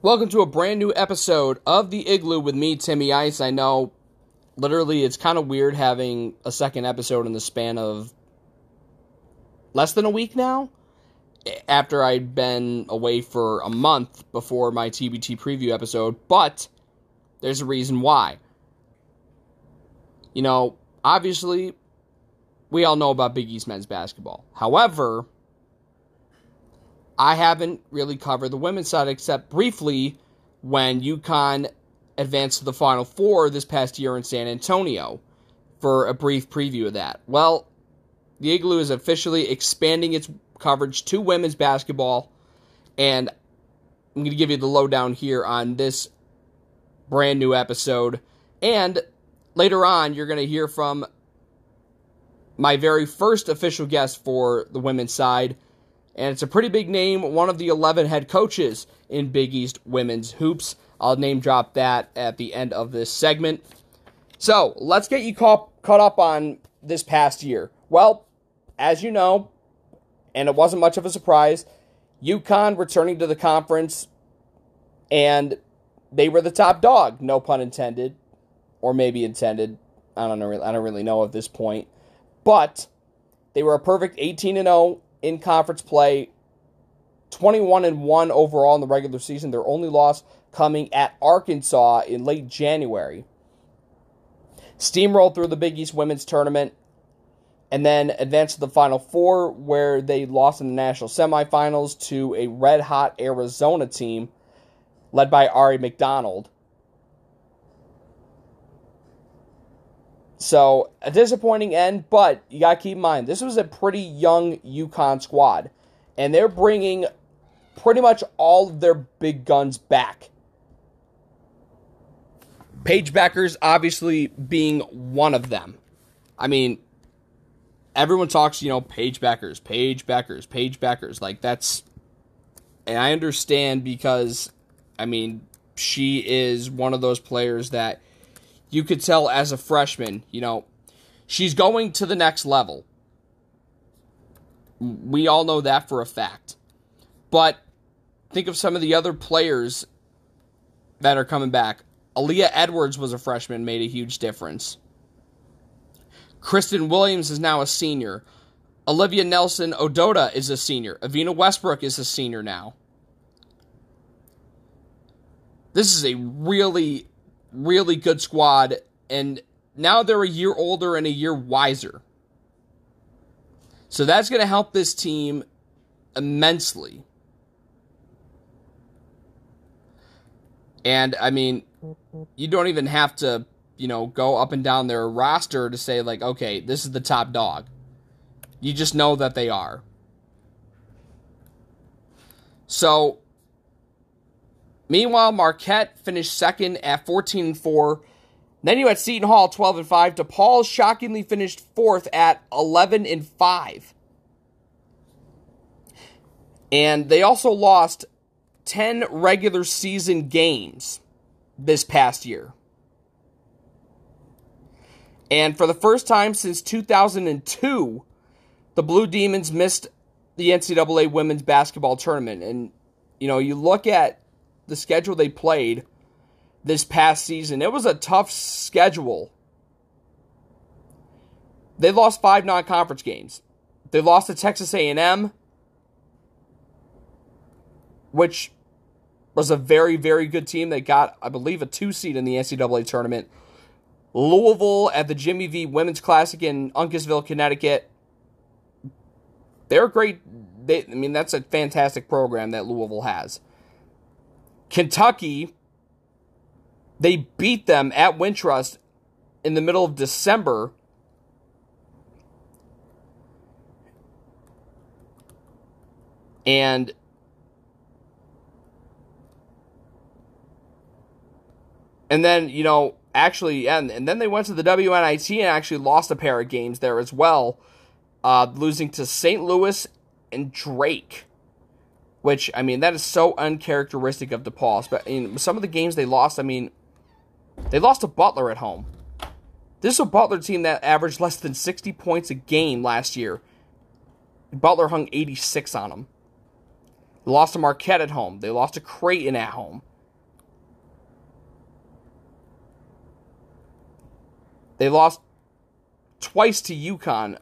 Welcome to a brand new episode of The Igloo with me, Timmy Ice. I know, literally, it's kind of weird having a second episode in the span of less than a week now. After I'd been away for a month before my TBT preview episode, but there's a reason why. You know, obviously, we all know about Big East men's basketball. However, I haven't really covered the women's side except briefly when UConn advanced to the Final Four this past year in San Antonio for a brief preview of that. Well, the Igloo is officially expanding its coverage to women's basketball, and I'm going to give you the lowdown here on this brand new episode. And later on, you're going to hear from my very first official guest for the women's side and it's a pretty big name, one of the 11 head coaches in Big East women's hoops. I'll name drop that at the end of this segment. So, let's get you caught, caught up on this past year. Well, as you know, and it wasn't much of a surprise, UConn returning to the conference, and they were the top dog, no pun intended, or maybe intended. I don't know. I don't really know at this point, but they were a perfect 18 and 0 in conference play, 21 and 1 overall in the regular season. Their only loss coming at Arkansas in late January. Steamrolled through the Big East women's tournament and then advanced to the Final Four, where they lost in the national semifinals to a red hot Arizona team led by Aari McDonald. So a disappointing end, but you got to keep in mind this was a pretty young UConn squad, and they're bringing pretty much all their big guns back. Paige Bueckers obviously being one of them. I mean, everyone talks, you know, Bueckers, Paige Bueckers. Like that's, and I understand because, I mean, she is one of those players that you could tell as a freshman, you know, she's going to the next level. We all know that for a fact. But think of some of the other players that are coming back. Aaliyah Edwards was a freshman, made a huge difference. Christyn Williams is now a senior. Olivia Nelson Ododa is a senior. Evina Westbrook is a senior now. This is a really really good squad, and now they're a year older and a year wiser. So that's going to help this team immensely. And I mean, you don't even have to, you know, go up and down their roster to say, like, okay, this is the top dog. You just know that they are. So Meanwhile, Marquette finished second at 14 and 4. Then you had Seton Hall 12 and 5. DePaul shockingly finished fourth at 11 and 5. And they also lost 10 regular season games this past year. And for the first time since 2002, the Blue Demons missed the NCAA women's basketball tournament. And, you know, you look at the schedule they played this past season. It was a tough schedule. They lost five non-conference games. They lost to Texas A&M, which was a very, very good team. They got, I believe, a two seed in the NCAA tournament. Louisville at the Jimmy V Women's Classic in Uncasville, Connecticut. They're great. They, I mean, that's a fantastic program that Louisville has. Kentucky, they beat them at Wintrust in the middle of December. And and then, you know, actually and, and then they went to the WNIT and actually lost a pair of games there as well, uh, losing to St. Louis and Drake which I mean that is so uncharacteristic of DePaul. But in some of the games they lost, I mean, they lost to Butler at home. This is a Butler team that averaged less than 60 points a game last year. Butler hung 86 on them. They lost to Marquette at home. They lost to Creighton at home. They lost twice to UConn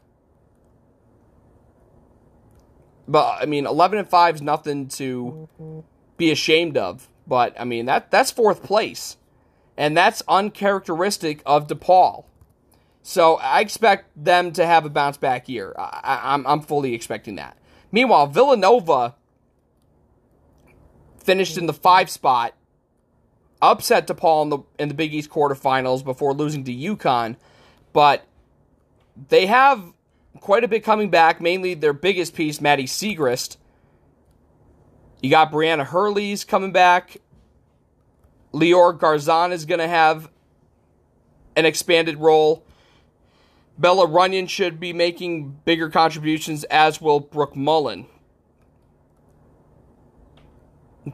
but I mean, eleven and five is nothing to be ashamed of. But I mean that that's fourth place, and that's uncharacteristic of DePaul. So I expect them to have a bounce back year. I, I'm I'm fully expecting that. Meanwhile, Villanova finished in the five spot, upset DePaul in the in the Big East quarterfinals before losing to UConn, but they have quite a bit coming back. Mainly their biggest piece, Maddie Siegrist. You got Brianna Hurley's coming back. Lior Garzon is going to have an expanded role. Bella Runyon should be making bigger contributions, as will Brooke Mullen.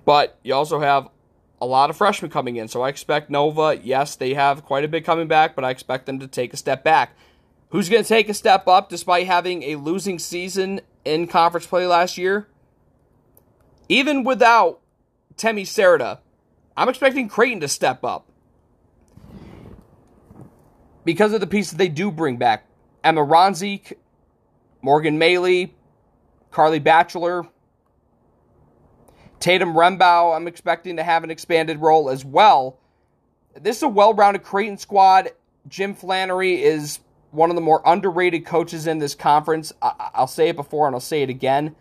But you also have a lot of freshmen coming in, so I expect Nova, yes, they have quite a bit coming back, but I expect them to take a step back. Who's going to take a step up despite having a losing season in conference play last year? Even without Temi Serta, I'm expecting Creighton to step up. Because of the pieces that they do bring back. Emma Ronsiek, Morgan Maly, Carly Batchelor, Tatum Rembao, I'm expecting to have an expanded role as well. This is a well rounded Creighton squad. Jim Flannery is one of the more underrated coaches in this conference. I- will say it before and I'll say it again.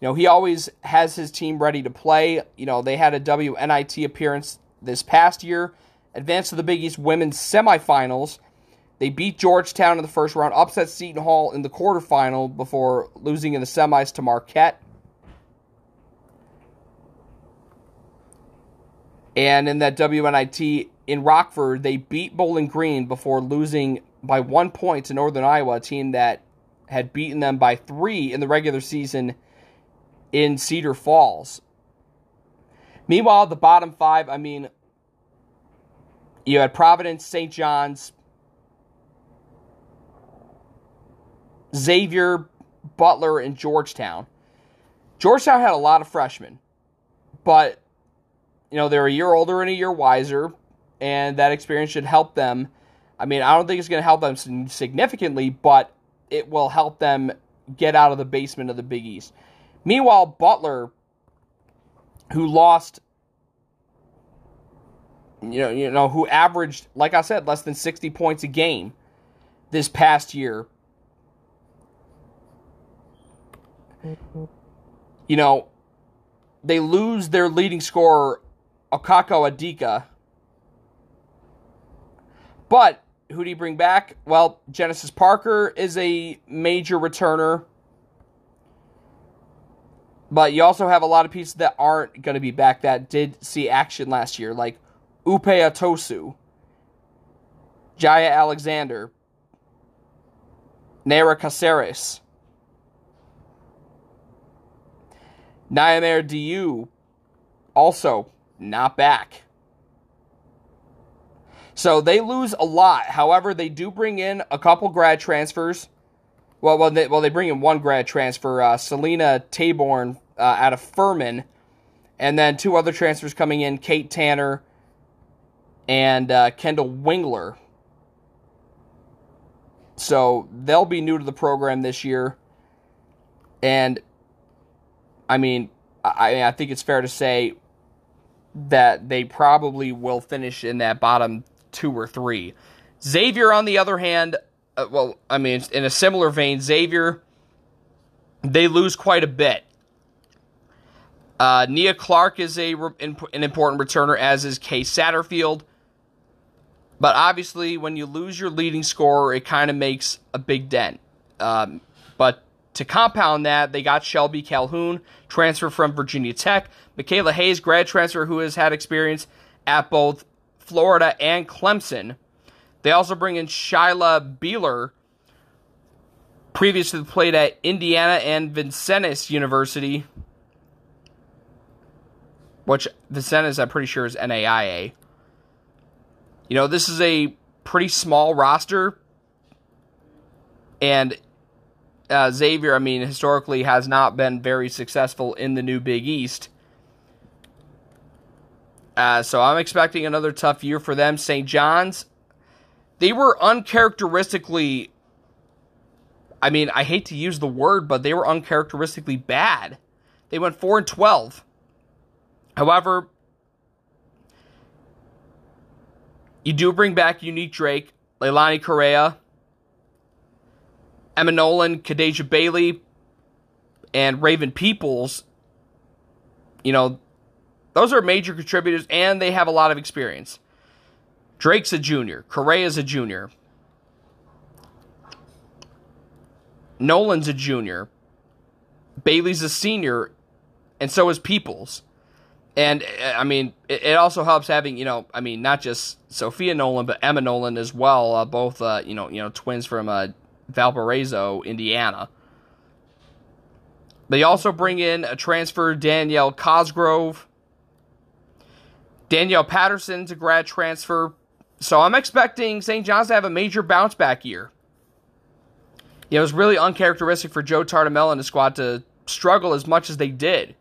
You know, he always has his team ready to play. You know, they had a WNIT appearance this past year, advanced to the Big East women's semifinals. They beat Georgetown in the first round, upset Seton Hall in the quarterfinal before losing in the semis to Marquette. And in that WNIT in Rockford, they beat Bowling Green before losing by one point to Northern Iowa, a team that had beaten them by three in the regular season in Cedar Falls. Meanwhile, the bottom five, I mean, you had Providence, St. John's, Xavier, Butler, and Georgetown. Georgetown had a lot of freshmen, but you know they're a year older and a year wiser, and that experience should help them I mean, I don't think it's going to help them significantly, but it will help them get out of the basement of the Big East. Meanwhile, Butler, who lost, you know, you know, who averaged, like I said, less than 60 points a game this past year. You know, they lose their leading scorer, Okako Adika. But who do you bring back? Well, Genesis Parker is a major returner. But you also have a lot of pieces that aren't going to be back that did see action last year, like Upe Atosu, Jaya Alexander, Nera Caceres, Nyamer Diu, also not back. So they lose a lot. However, they do bring in a couple grad transfers. Well, well, they, well, they bring in one grad transfer, uh, Selena Taborn uh, out of Furman, and then two other transfers coming in, Kate Tanner and uh, Kendall Wingler. So they'll be new to the program this year, and I mean, I, I think it's fair to say that they probably will finish in that bottom two or three. Xavier, on the other hand, uh, well, I mean, in a similar vein, Xavier, they lose quite a bit. Uh, Nia Clark is a an important returner, as is Kay Satterfield. But obviously, when you lose your leading scorer, it kind of makes a big dent. Um, but to compound that, they got Shelby Calhoun, transfer from Virginia Tech, Michaela Hayes, grad transfer, who has had experience at both Florida, and Clemson. They also bring in Shyla Beeler, previously played at Indiana and Vincennes University, which Vincennes, I'm pretty sure, is NAIA. You know, this is a pretty small roster, and uh, Xavier, I mean, historically has not been very successful in the new Big East. Uh, so I'm expecting another tough year for them. St. John's, they were uncharacteristically. I mean, I hate to use the word, but they were uncharacteristically bad. They went four and twelve. However, you do bring back Unique Drake, Leilani Correa, Emma Nolan, Kadeja Bailey, and Raven Peoples. You know, those are major contributors, and they have a lot of experience. Drake's a junior. Correa's a junior. Nolan's a junior. Bailey's a senior, and so is Peoples. And uh, I mean, it, it, also helps having you know, I mean, not just Sophia Nolan, but Emma Nolan as well. Uh, both uh, you know, you know, twins from uh, Valparaiso, Indiana. They also bring in a transfer Danielle Cosgrove. Danielle Patterson's a grad transfer. So I'm expecting St. John's to have a major bounce back year. Know, it was really uncharacteristic for Joe Tartamella and the squad to struggle as much as they did.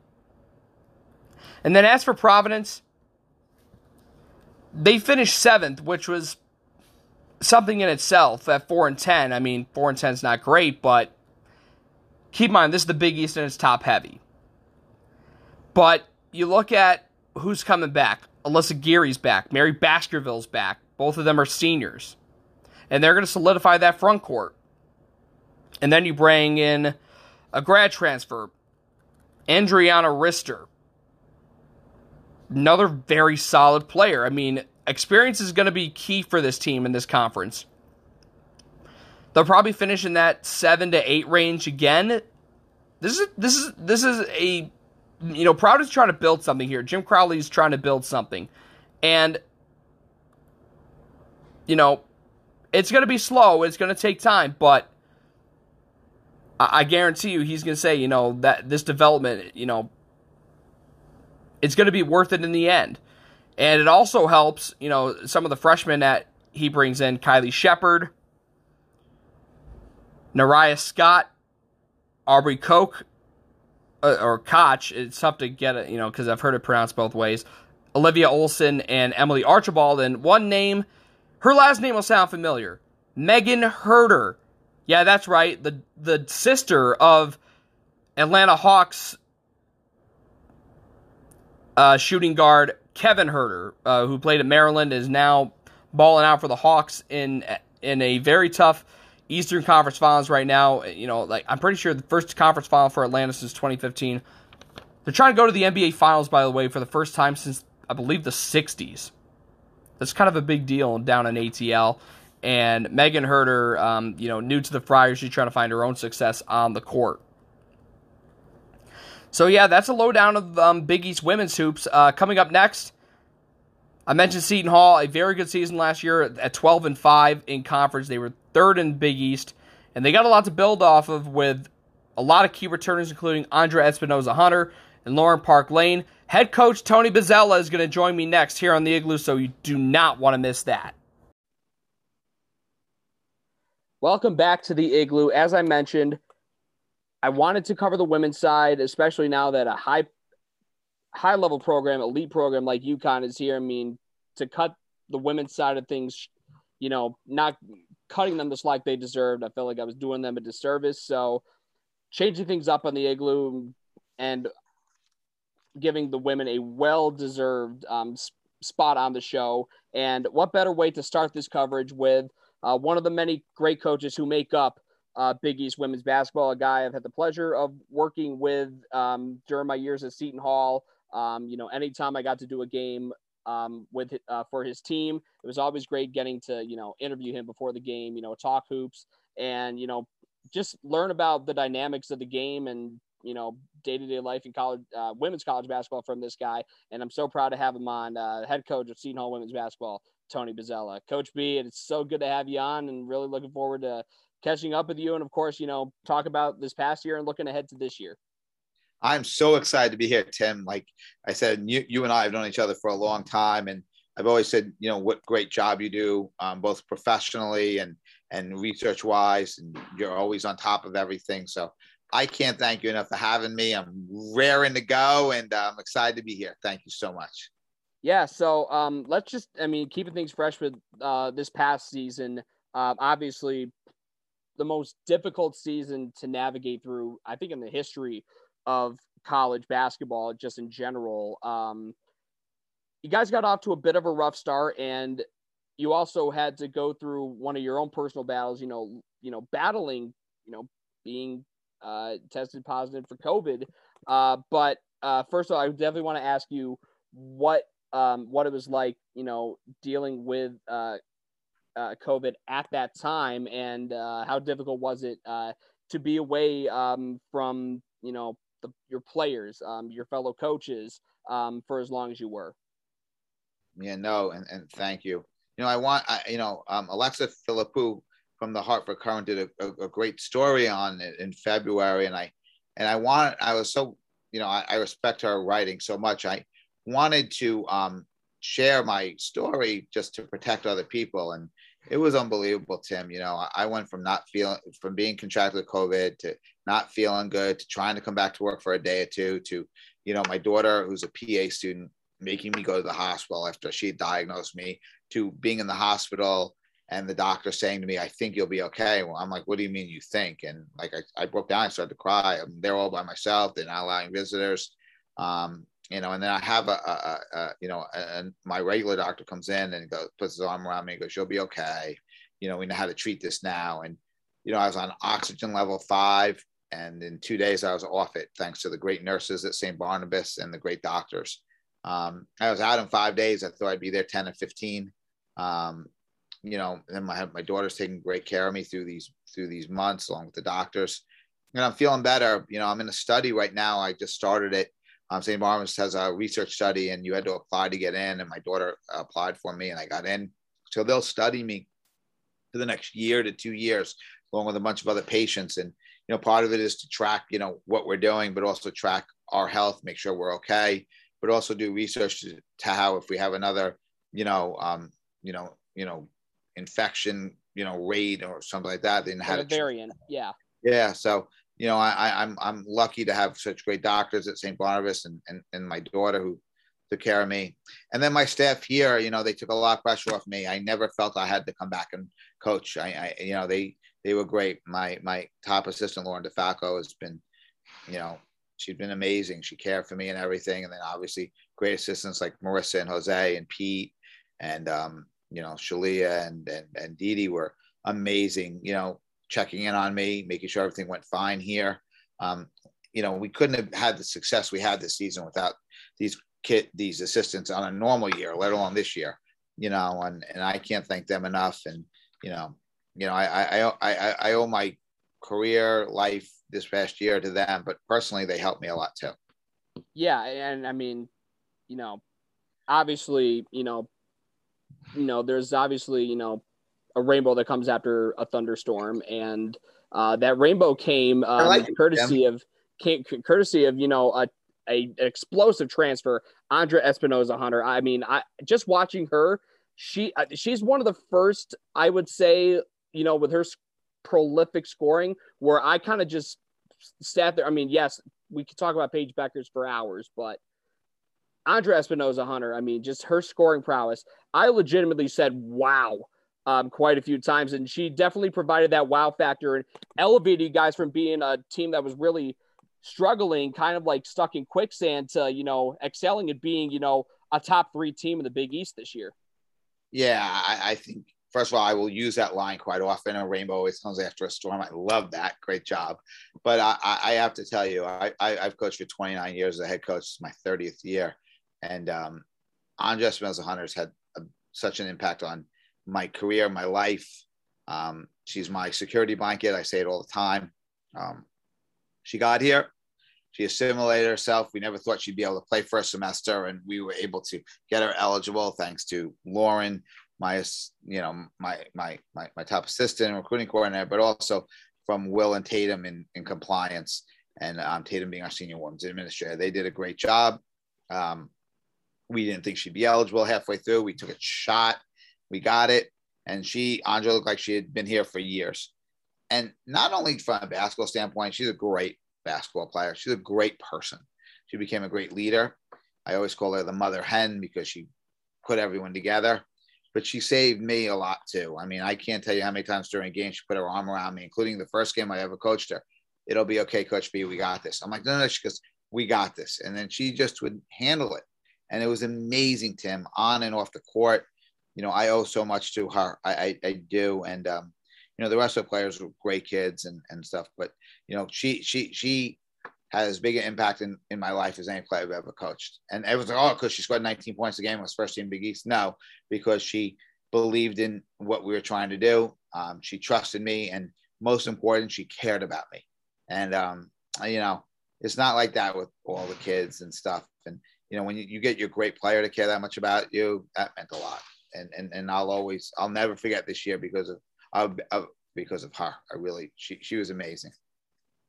And then as for Providence, they finished seventh, which was something in itself at four and ten. I mean, four and ten is not great, but keep in mind this is the Big East and it's top heavy. But you look at who's coming back. Alyssa Geary's back. Mary Baskerville's back. Both of them are seniors. And they're going to solidify that front court. And then you bring in a grad transfer, Andriana Rister. Another very solid player. I mean, experience is going to be key for this team in this conference. They'll probably finish in that seven to eight range again. This is this is this is a you know Proud is trying to build something here. Jim Crowley is trying to build something, and you know it's going to be slow. It's going to take time, but I, I guarantee you he's going to say you know that this development you know it's going to be worth it in the end. And it also helps, you know, some of the freshmen that he brings in Kylie Shepard, Nariah Scott, Aubrey Koch, uh, or Koch. It's tough to get it, you know, because I've heard it pronounced both ways. Olivia Olson and Emily Archibald. And one name, her last name will sound familiar Megan Huerter. Yeah, that's right. The, the sister of Atlanta Hawks uh, shooting guard Kevin Huerter, uh, who played at Maryland, is now balling out for the Hawks in in a very tough Eastern Conference Finals right now. You know, like I'm pretty sure the first conference final for Atlanta since 2015. They're trying to go to the NBA Finals, by the way, for the first time since I believe the 60s. That's kind of a big deal down in ATL. And Megan Huerter, um, you know, new to the Friars, she's trying to find her own success on the court. So yeah, that's a lowdown of um, Big East women's hoops. Uh, coming up next, I mentioned Seton Hall, a very good season last year at 12 and 5 in conference. They were third in Big East, and they got a lot to build off of with a lot of key returners, including Andra Espinoza Hunter and Lauren Park Lane. Head coach Tony Bozzella is going to join me next here on the Igloo, so you do not want to miss that. Welcome back to the Igloo. As I mentioned, I wanted to cover the women's side, especially now that a high high level program, elite program like UConn is here. I mean, to cut the women's side of things, you know, not cutting them the slack they deserved. I felt like I was doing them a disservice. So changing things up on the igloo and giving the women a well deserved um, spot on the show. And what better way to start this coverage with uh, one of the many great coaches who make up uh, Big East women's basketball, a guy I've had the pleasure of working with um, during my years at Seton Hall. Um, you know, anytime I got to do a game um, with uh, for his team, it was always great getting to you know interview him before the game. You know, talk hoops and you know just learn about the dynamics of the game and you know day to day life in college uh, women's college basketball from this guy. And I'm so proud to have him on, uh, head coach of Seton Hall women's basketball, Tony Bozzella. Coach B, it's so good to have you on, and really looking forward to catching up with you, and of course, you know, talk about this past year and looking ahead to this year. I'm so excited to be here, Tim. Like I said, you, you and I have known each other for a long time, and I've always said, you know, what great job you do, um, both professionally and and research wise, and you're always on top of everything. So I can't thank you enough for having me. I'm raring to go, and uh, I'm excited to be here. Thank you so much. Yeah, so um, let's just, I mean, keeping things fresh with uh, this past season. Uh, obviously, the most difficult season to navigate through, I think, in the history of college basketball, just in general. Um, you guys got off to a bit of a rough start, and you also had to go through one of your own personal battles. You know, you know, battling, you know, being uh, tested positive for COVID. Uh, but uh, first of all, I definitely want to ask you what um, what it was like, you know, dealing with uh, uh, COVID at that time, and uh, how difficult was it uh, to be away um, from, you know, the, your players, um, your fellow coaches, um, for as long as you were. Yeah, no, and, and thank you. You know, I want, I, you know, um, Alexa Philippou from the Hartford Courant did a, a, a, great story on it in February, and I, and I want, I was so, you know, I, I respect her writing so much. I wanted to um, share my story just to protect other people, and it was unbelievable, Tim. You know, I went from not feeling, from being contracted with COVID to not feeling good to trying to come back to work for a day or two to, you know, my daughter who's a PA student making me go to the hospital after she diagnosed me to being in the hospital and the doctor saying to me, I think you'll be okay. Well, I'm like, what do you mean you think? And like, I, I broke down, I started to cry. I'm there all by myself. They're not allowing visitors. Um, you know, and then I have a, a, a you know, and my regular doctor comes in and goes, puts his arm around me and goes, you'll be okay. You know, we know how to treat this now. And, you know, I was on oxygen level five and in two days I was off it, thanks to the great nurses at St. Barnabas and the great doctors. Um, I was out in five days. I thought I'd be there 10 and 15. Um, you know, and my, my daughter's taking great care of me through these, through these months along with the doctors. And I'm feeling better. You know, I'm in a study right now. I just started it. Um, St. Barnabas has a research study and you had to apply to get in. And my daughter applied for me and I got in. So they'll study me for the next year to two years, along with a bunch of other patients. And, you know, part of it is to track, you know, what we're doing, but also track our health, make sure we're okay but also do research to, to how if we have another, you know, um, you know, you know, infection, you know, rate or something like that, then how to variant, yeah, yeah. So you know, I, I'm I'm lucky to have such great doctors at St. Barnabas and, and and my daughter who took care of me, and then my staff here, you know, they took a lot of pressure off me. I never felt I had to come back and coach. I, I you know, they they were great. My my top assistant Lauren DeFalco has been, you know, she's been amazing. She cared for me and everything. And then obviously great assistants like Marissa and Jose and Pete and um, you know, Shalia and and and Dee were amazing, you know, checking in on me, making sure everything went fine here. Um, you know, we couldn't have had the success we had this season without these kit these assistants on a normal year, let alone this year. You know, and and I can't thank them enough. And you know, you know, I I I I owe my career, life, this past year to them, but personally, they helped me a lot too. Yeah, and I mean, you know, obviously, you know, you know, there's obviously, you know, a rainbow that comes after a thunderstorm, and uh, that rainbow came um, like courtesy of came, courtesy of you know a, a explosive transfer, Andra Espinoza Hunter. I mean, I just watching her, she uh, she's one of the first, I would say, you know, with her prolific scoring, where I kind of just sat there. I mean, yes, we could talk about Paige Bueckers for hours, but Andra Espinoza Hunter, I mean, just her scoring prowess. I legitimately said, wow, um, quite a few times. And she definitely provided that wow factor and elevated you guys from being a team that was really struggling, kind of like stuck in quicksand to, you know, excelling at being, you know, a top three team in the Big East this year. Yeah, I, I think first of all, I will use that line quite often. A rainbow always comes after a storm. I love that. Great job. But I, I have to tell you, I, I, have coached for 29 years as a head coach. My 30th year. And um, Andra Espinoza Hunters had a, such an impact on my career, my life. Um, she's my security blanket. I say it all the time. Um, she got here. She assimilated herself. We never thought she'd be able to play for a semester, and we were able to get her eligible thanks to Lauren, my you know my my my, my top assistant and recruiting coordinator, but also from Will and Tatum in, in compliance, and um, Tatum being our senior women's administrator. They did a great job. Um, we didn't think she'd be eligible halfway through. We took a shot, we got it, and she Andra looked like she had been here for years. And not only from a basketball standpoint, she's a great basketball player. She's a great person. She became a great leader. I always call her the mother hen because she put everyone together. But she saved me a lot too. I mean, I can't tell you how many times during a game she put her arm around me, including the first game I ever coached her. It'll be okay, Coach B. We got this. I'm like, no, no. She goes, we got this, and then she just would handle it, and it was amazing, Tim, on and off the court. You know, I owe so much to her. I, I, I do, and um, you know, the rest of the players were great kids and and stuff. But you know, she she she had as big an impact in, in my life as any player I've ever coached. And everyone's like, oh, because she scored 19 points a game was first team Big East. No, because she believed in what we were trying to do. Um, she trusted me, and most important, she cared about me. And um, you know, it's not like that with all the kids and stuff. And you know, when you, you get your great player to care that much about you, that meant a lot. And and and I'll always, I'll never forget this year because of, of, of because of her. I really, she she was amazing.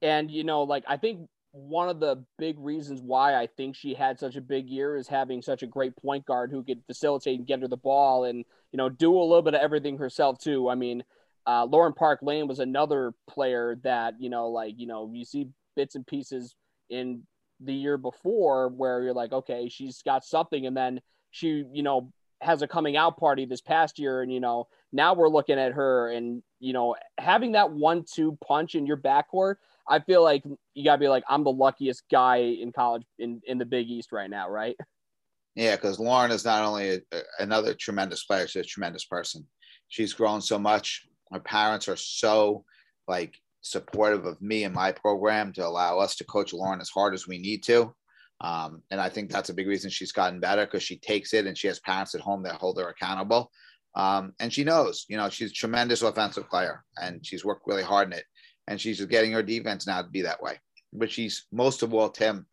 And you know, like I think one of the big reasons why I think she had such a big year is having such a great point guard who could facilitate and get her the ball and you know do a little bit of everything herself too. I mean, uh, Lauren Park Lane was another player that you know like you know you see bits and pieces in the year before where you're like okay she's got something and then she you know has a coming out party this past year and you know now we're looking at her and you know having that one two punch in your backcourt I feel like you gotta be like, I'm the luckiest guy in college in, in the Big East right now, right? Yeah, because Lauren is not only a, another tremendous player, she's a tremendous person. She's grown so much. Her parents are so like supportive of me and my program to allow us to coach Lauren as hard as we need to. Um, and I think that's a big reason she's gotten better because she takes it and she has parents at home that hold her accountable. Um, and she knows, you know, she's a tremendous offensive player and she's worked really hard in it and she's just getting her defense now to be that way. But she's most of all, Tim,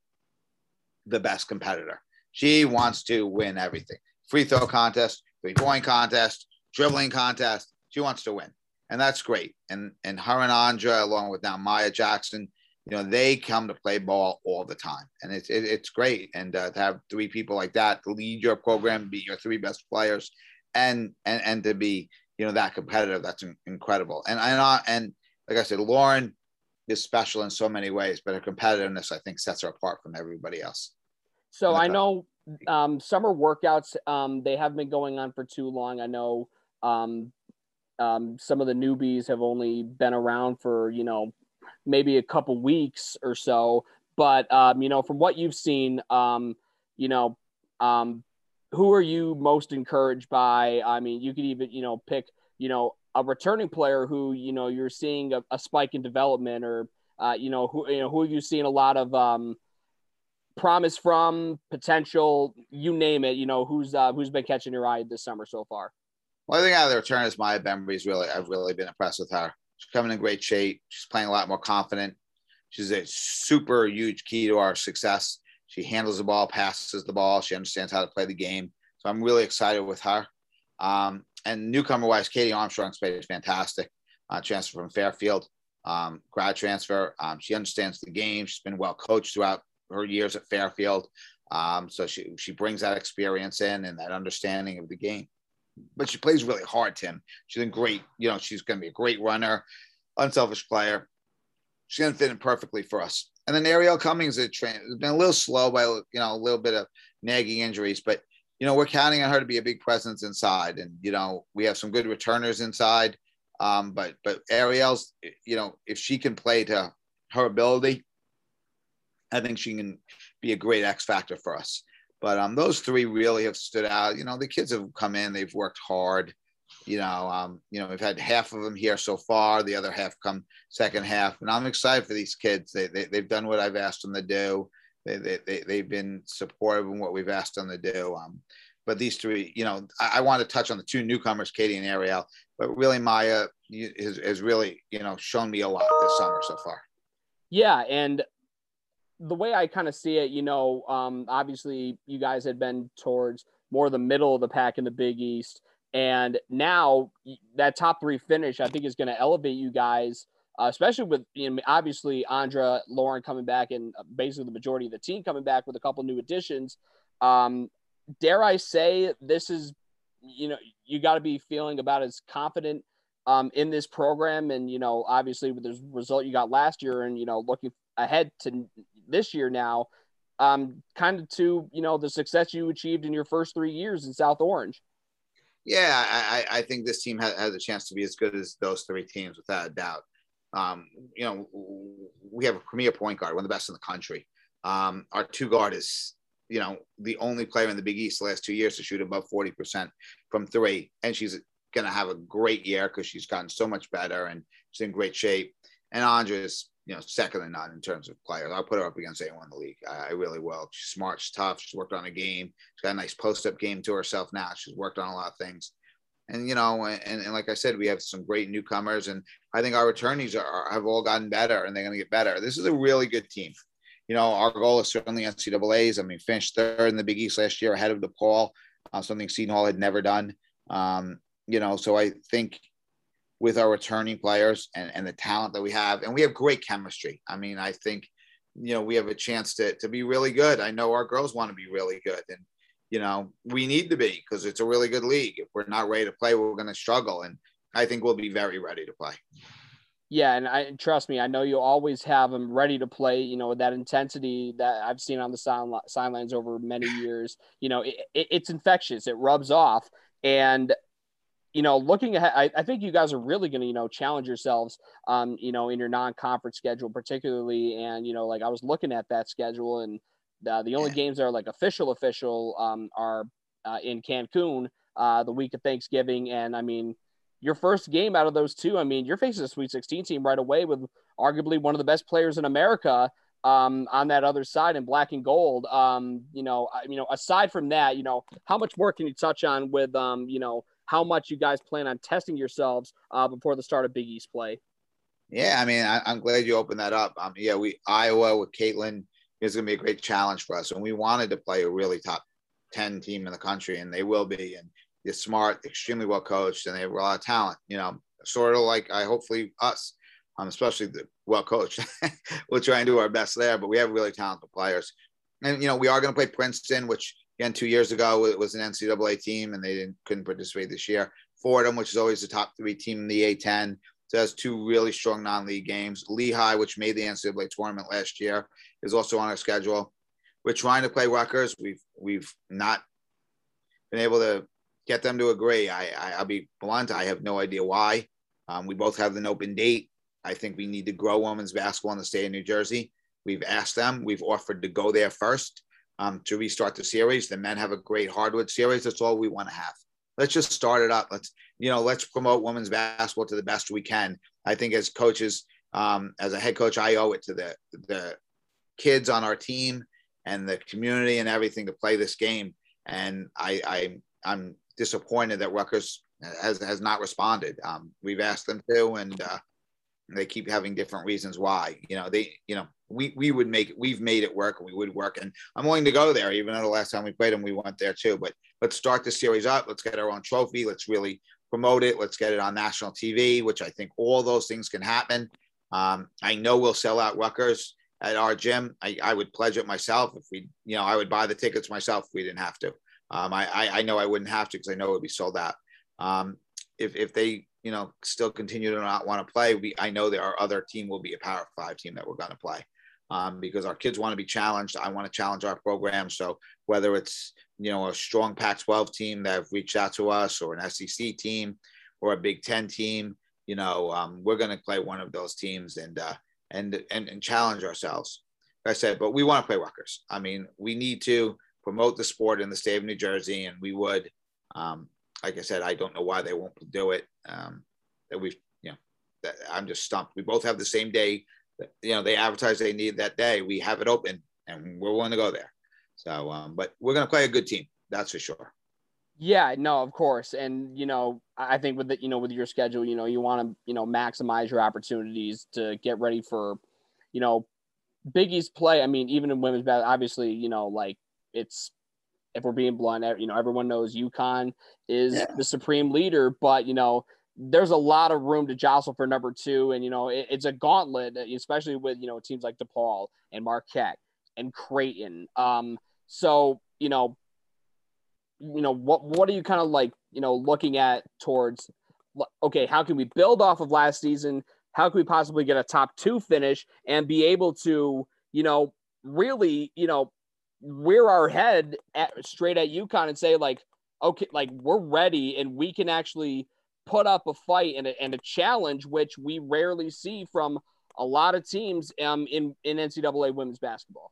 the best competitor. She wants to win everything free throw contest, three point contest, dribbling contest. She wants to win. And that's great. And and her and along with now Maya Jackson, you know, they come to play ball all the time. And it's it, it's great. And uh, to have three people like that to lead your program, be your three best players, and and and to be you know that competitive, that's incredible. And and and like I said, Lauren is special in so many ways, but her competitiveness, I think, sets her apart from everybody else. So I know um, summer workouts, um, they have been going on for too long. I know um, um, some of the newbies have only been around for, you know, maybe a couple weeks or so. But, um, you know, from what you've seen, um, you know, um, who are you most encouraged by? I mean, you could even, you know, pick, you know, a returning player who you know you're seeing a, a spike in development, or uh, you know who you know who you seeing a lot of um, promise from, potential, you name it. You know who's uh, who's been catching your eye this summer so far. Well, I think out of the return is Maya Bembry's really I've really been impressed with her. She's coming in great shape. She's playing a lot more confident. She's a super huge key to our success. She handles the ball, passes the ball. She understands how to play the game. So I'm really excited with her. Um, and newcomer wise, Katie Armstrong's played fantastic. Uh, transfer from Fairfield, um, grad transfer. Um, she understands the game. She's been well coached throughout her years at Fairfield. Um, so she, she brings that experience in and that understanding of the game. But she plays really hard, Tim. She's a great, you know, she's going to be a great runner, unselfish player. She's going to fit in perfectly for us. And then Ariel Cummings has been a little slow by, you know, a little bit of nagging injuries, but you know, we're counting on her to be a big presence inside. And, you know, we have some good returners inside. Um, but, but Ariel's, you know, if she can play to her ability, I think she can be a great X factor for us. But um, those three really have stood out. You know, the kids have come in, they've worked hard. You know, um, you know, we've had half of them here so far. The other half come second half, and I'm excited for these kids. They, they they've done what I've asked them to do. They, they, they, they've been supportive in what we've asked them to do. Um, but these three, you know, I, I, want to touch on the two newcomers, Katie and Ariel, but really Maya has, has really, you know, shown me a lot this summer so far. Yeah. And the way I kind of see it, you know, um, obviously you guys had been towards more the middle of the pack in the Big East. And now that top three finish, I think, is going to elevate you guys – uh, especially with you know, obviously Andra, Lauren coming back, and uh, basically the majority of the team coming back with a couple new additions. Um, dare I say this is, you know, you got to be feeling about as confident um, in this program, and you know, obviously with the result you got last year, and you know, looking ahead to this year now, um, kind of to you know the success you achieved in your first three years in South Orange. Yeah, I, I think this team has, a chance to be as good as those three teams without a doubt. Um, you know, we have a premier point guard, one of the best in the country. Um, our two guard is, you know, the only player in the Big East the last two years to shoot above 40% from three. And she's going to have a great year because she's gotten so much better and she's in great shape. And Andra is, you know, second to none in terms of players. I'll put her up against anyone in the league. I, I really will. She's smart, she's tough. She's worked on a game. She's got a nice post up game to herself now. She's worked on a lot of things and you know, and, and like I said, we have some great newcomers, and I think our returnees are, have all gotten better, and they're going to get better. This is a really good team. You know, our goal is certainly NCAA's. I mean, finished third in the Big East last year, ahead of DePaul, uh, something Seton Hall had never done. Um, you know, so I think with our returning players and, and the talent that we have, and we have great chemistry. I mean, I think you know we have a chance to to be really good. I know our girls want to be really good, and you know, we need to be because it's a really good league. If we're not ready to play, we're going to struggle. And I think we'll be very ready to play. Yeah, and I trust me, I know you always have them ready to play. You know with that intensity that I've seen on the sidelines over many years. You know, it, it, it's infectious. It rubs off, and you know, looking ahead, I, I think you guys are really going to you know challenge yourselves. Um, you know, in your non-conference schedule, particularly, and you know, like I was looking at that schedule, and uh, the only games that are like official official um, are uh, in Cancun uh, the week of Thanksgiving, and I mean your first game out of those two, I mean you're facing a Sweet 16 team right away with arguably one of the best players in America um, on that other side in black and gold. Um, you know, I, you know, aside from that, you know, how much more can you touch on with um, you know how much you guys plan on testing yourselves uh, before the start of Big East play? Yeah, I mean, I, am glad you opened that up. Um, yeah, we Iowa with Caitlin is going to be a great challenge for us. And we wanted to play a really top 10 team in the country, and they will be. And they're smart, extremely well coached, and they have a lot of talent, you know, sort of like I hopefully us, um, especially the well coached. we'll try and do our best there, but we have really talented players. And, you know, we are going to play Princeton, which again, two years ago it was an NCAA team and they didn't couldn't participate this year. Fordham, which is always the top three team in the A10. So has two really strong non-league games. Lehigh, which made the NCAA tournament last year, is also on our schedule. We're trying to play Rutgers. We've we've not been able to get them to agree. I, I will be blunt. I have no idea why. Um, we both have an open date. I think we need to grow women's basketball in the state of New Jersey. We've asked them. We've offered to go there first um, to restart the series. The men have a great hardwood series. That's all we want to have let's just start it up. Let's, you know, let's promote women's basketball to the best we can. I think as coaches, um, as a head coach, I owe it to the the kids on our team and the community and everything to play this game. And I, I I'm disappointed that Rutgers has has not responded. Um, we've asked them to, and uh, they keep having different reasons why. You know, they, you know, we we would make it. We've made it work, and we would work. And I'm willing to go there, even though the last time we played them, we went there too. But let's start the series up. Let's get our own trophy. Let's really promote it. Let's get it on national TV, which I think all those things can happen. Um, I know we'll sell out Rutgers at our gym. I, I would pledge it myself if we, you know, I would buy the tickets myself if we didn't have to. Um, I, I, I know I wouldn't have to because I know it would be sold out. Um, if if they you know still continue to not want to play, we I know that our other team will be a Power Five team that we're going to play um, because our kids want to be challenged. I want to challenge our program. So whether it's you know a strong Pac-12 team that have reached out to us, or an SEC team, or a Big Ten team, you know, um, we're going to play one of those teams and uh, and and and challenge ourselves. Like I said, but we want to play Rutgers. I mean, we need to promote the sport in the state of New Jersey, and we would. Um, like I said, I don't know why they won't do it. Um, that we've, you know, I'm just stumped. We both have the same day you know, they advertise they need that day. We have it open and we're willing to go there. So, um, but we're going to play a good team. That's for sure. Yeah, no, of course. And, you know, I think with the, you know, with your schedule, you know, you want to, you know, maximize your opportunities to get ready for, you know, Big East play. I mean, even in women's basketball, obviously, you know, like it's, if we're being blunt, you know, everyone knows UConn is yeah. the supreme leader, but, you know, there's a lot of room to jostle for number two. And, you know, it, it's a gauntlet, especially with, you know, teams like DePaul and Marquette and Creighton. Um, so, you know, you know, what, what are you kind of like, you know, looking at towards, okay, how can we build off of last season? How can we possibly get a top two finish and be able to, you know, really, you know, rear our head at, straight at UConn and say like, okay, like we're ready and we can actually put up a fight and a, and a challenge, which we rarely see from a lot of teams um, in in NCAA women's basketball.